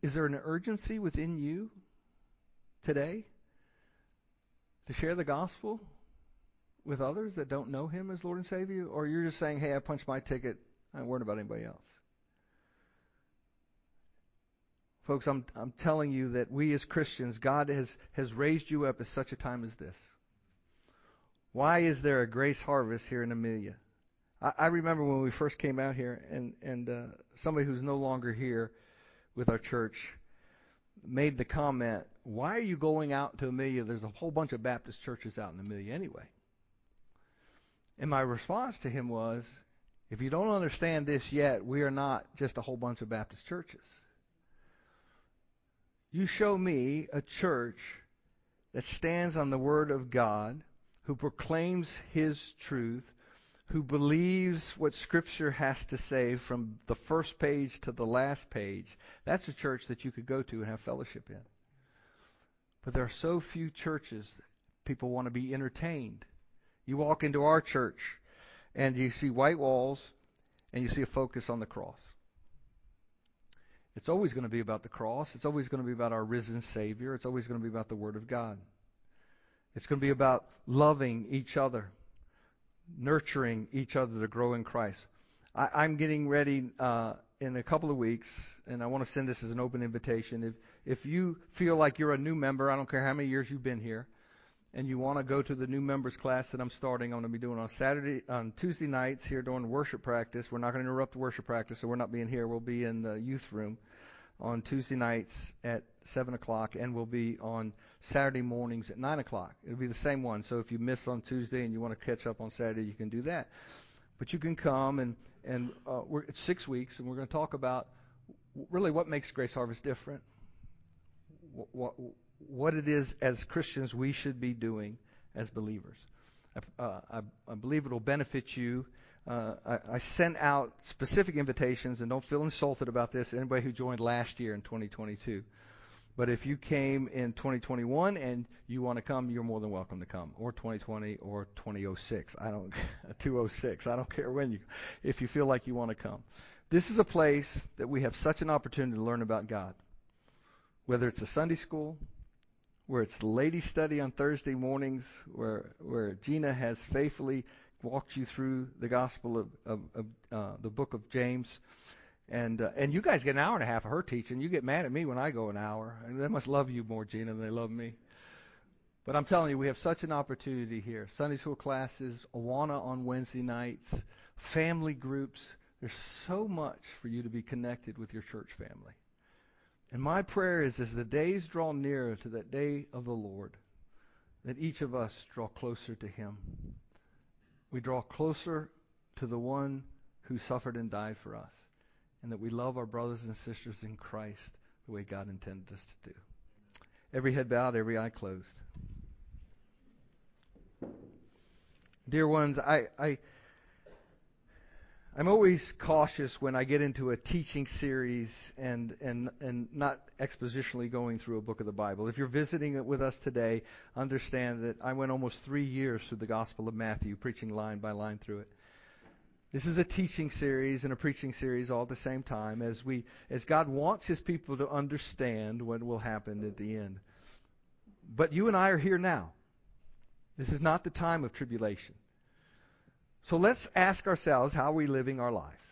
is there an urgency within you today to share the gospel with others that don't know him as Lord and Savior? Or you're just saying, hey, I punched my ticket, I ain't worried about anybody else? Folks, I'm, I'm telling you that we as Christians, God has, has raised you up at such a time as this. Why is there a grace harvest here in Amelia? I, I remember when we first came out here, and, and uh, somebody who's no longer here with our church made the comment, Why are you going out to Amelia? There's a whole bunch of Baptist churches out in Amelia anyway. And my response to him was, If you don't understand this yet, we are not just a whole bunch of Baptist churches. You show me a church that stands on the Word of God, who proclaims His truth, who believes what Scripture has to say from the first page to the last page. That's a church that you could go to and have fellowship in. But there are so few churches that people want to be entertained. You walk into our church and you see white walls and you see a focus on the cross. It's always going to be about the cross. It's always going to be about our risen Savior. It's always going to be about the Word of God. It's going to be about loving each other, nurturing each other to grow in Christ. I, am getting ready uh, in a couple of weeks, and I want to send this as an open invitation. If if you feel like you're a new member, I don't care how many years you've been here, and you want to go to the new members class that I'm starting, I'm going to be doing on Saturday, on Tuesday nights here during worship practice. We're not going to interrupt worship practice, so we're not being here. We'll be in the youth room on Tuesday nights at 7 o'clock, and we'll be on Saturday mornings at 9 o'clock. It'll be the same one. So if you miss on Tuesday and you want to catch up on Saturday, you can do that. But you can come, and and uh, we're, it's six weeks, and we're going to talk about really what makes Grace Harvest different. What, what, what it is as Christians we should be doing as believers. I, uh, I, I believe it will benefit you. Uh, I, I sent out specific invitations, and don't feel insulted about this. Anybody who joined last year in 2022, but if you came in 2021 and you want to come, you're more than welcome to come, or 2020 or 2006. I don't 206. I don't care when you. If you feel like you want to come, this is a place that we have such an opportunity to learn about God. Whether it's a Sunday school, where it's lady study on Thursday mornings, where where Gina has faithfully walked you through the Gospel of, of, of uh, the book of James, and uh, and you guys get an hour and a half of her teaching. You get mad at me when I go an hour. And they must love you more, Gina, than they love me. But I'm telling you, we have such an opportunity here. Sunday school classes, Awana on Wednesday nights, family groups. There's so much for you to be connected with your church family. And my prayer is as the days draw nearer to that day of the Lord, that each of us draw closer to Him. We draw closer to the one who suffered and died for us, and that we love our brothers and sisters in Christ the way God intended us to do. Every head bowed, every eye closed. Dear ones, I, I I'm always cautious when I get into a teaching series and, and, and not expositionally going through a book of the Bible. If you're visiting it with us today, understand that I went almost three years through the Gospel of Matthew, preaching line by line through it. This is a teaching series and a preaching series all at the same time as we as God wants his people to understand what will happen at the end. But you and I are here now. This is not the time of tribulation. So let's ask ourselves how are we living our lives?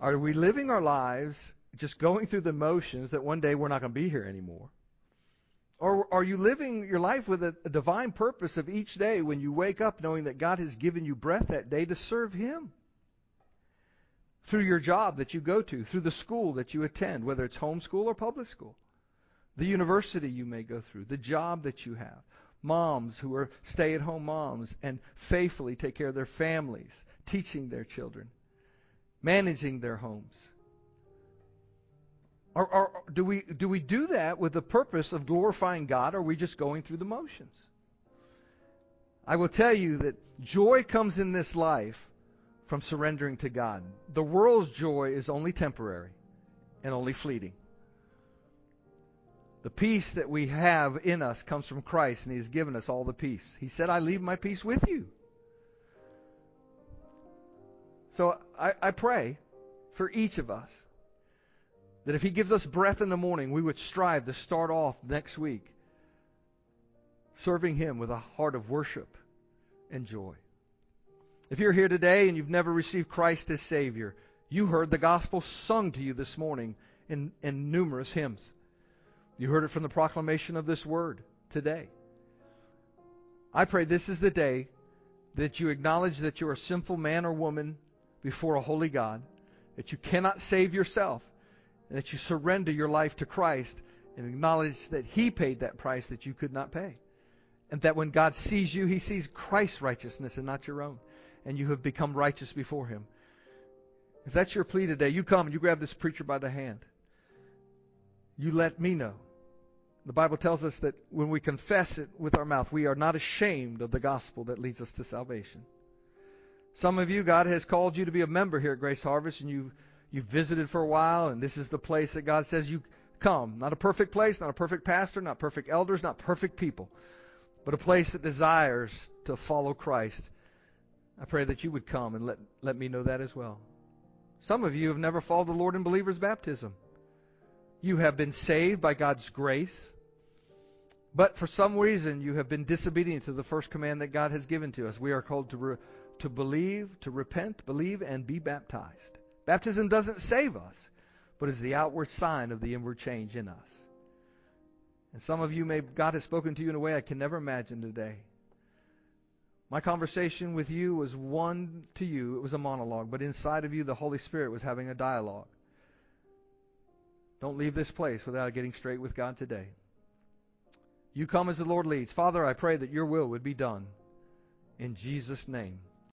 Are we living our lives just going through the motions that one day we're not going to be here anymore? Or are you living your life with a, a, divine purpose of each day when you wake up knowing that God has given you breath that day to serve Him? Through your job that you go to, through the school that you attend, whether it's homeschool or public school, the university you may go through, the job that you have, moms who are stay at home moms and faithfully take care of their families, teaching their children, managing their homes. Or, or, do we do we do that with the purpose of glorifying God, or are we just going through the motions? I will tell you that joy comes in this life from surrendering to God. The world's joy is only temporary and only fleeting. The peace that we have in us comes from Christ, and He has given us all the peace. He said, I leave my peace with you. So I, I pray for each of us that if He gives us breath in the morning, we would strive to start off next week serving Him with a heart of worship and joy. If you're here today and you've never received Christ as Savior, you heard the gospel sung to you this morning in, in numerous hymns. You heard it from the proclamation of this word today. I pray this is the day that you acknowledge that you're a sinful man or woman before a holy God, that you cannot save yourself, that you surrender your life to Christ and acknowledge that He paid that price that you could not pay. And that when God sees you, He sees Christ's righteousness and not your own. And you have become righteous before Him. If that's your plea today, you come and you grab this preacher by the hand. You let me know. The Bible tells us that when we confess it with our mouth, we are not ashamed of the gospel that leads us to salvation. Some of you, God has called you to be a member here at Grace Harvest, and you visited for a while, and this is the place that God says you come. Not a perfect place, not a perfect pastor, not perfect elders, not perfect people, but a place that desires to follow Christ. I pray that you would come and let, let me know that as well. Some of you have never followed the Lord in believer's baptism. You have been saved by God's grace. But for some reason, you have been disobedient to the first command that God has given to us. We are called to, re- to believe, to repent, believe, and be baptized. Baptism doesn't save us, but is the outward sign of the inward change in us. And some of you may, God has spoken to you in a way I can never imagine today. My conversation with you was one to you, it was a monologue, but inside of you, the Holy Spirit was having a dialogue. Don't leave this place without getting straight with God today. You come as the Lord leads. Father, I pray that your will would be done. In Jesus' name.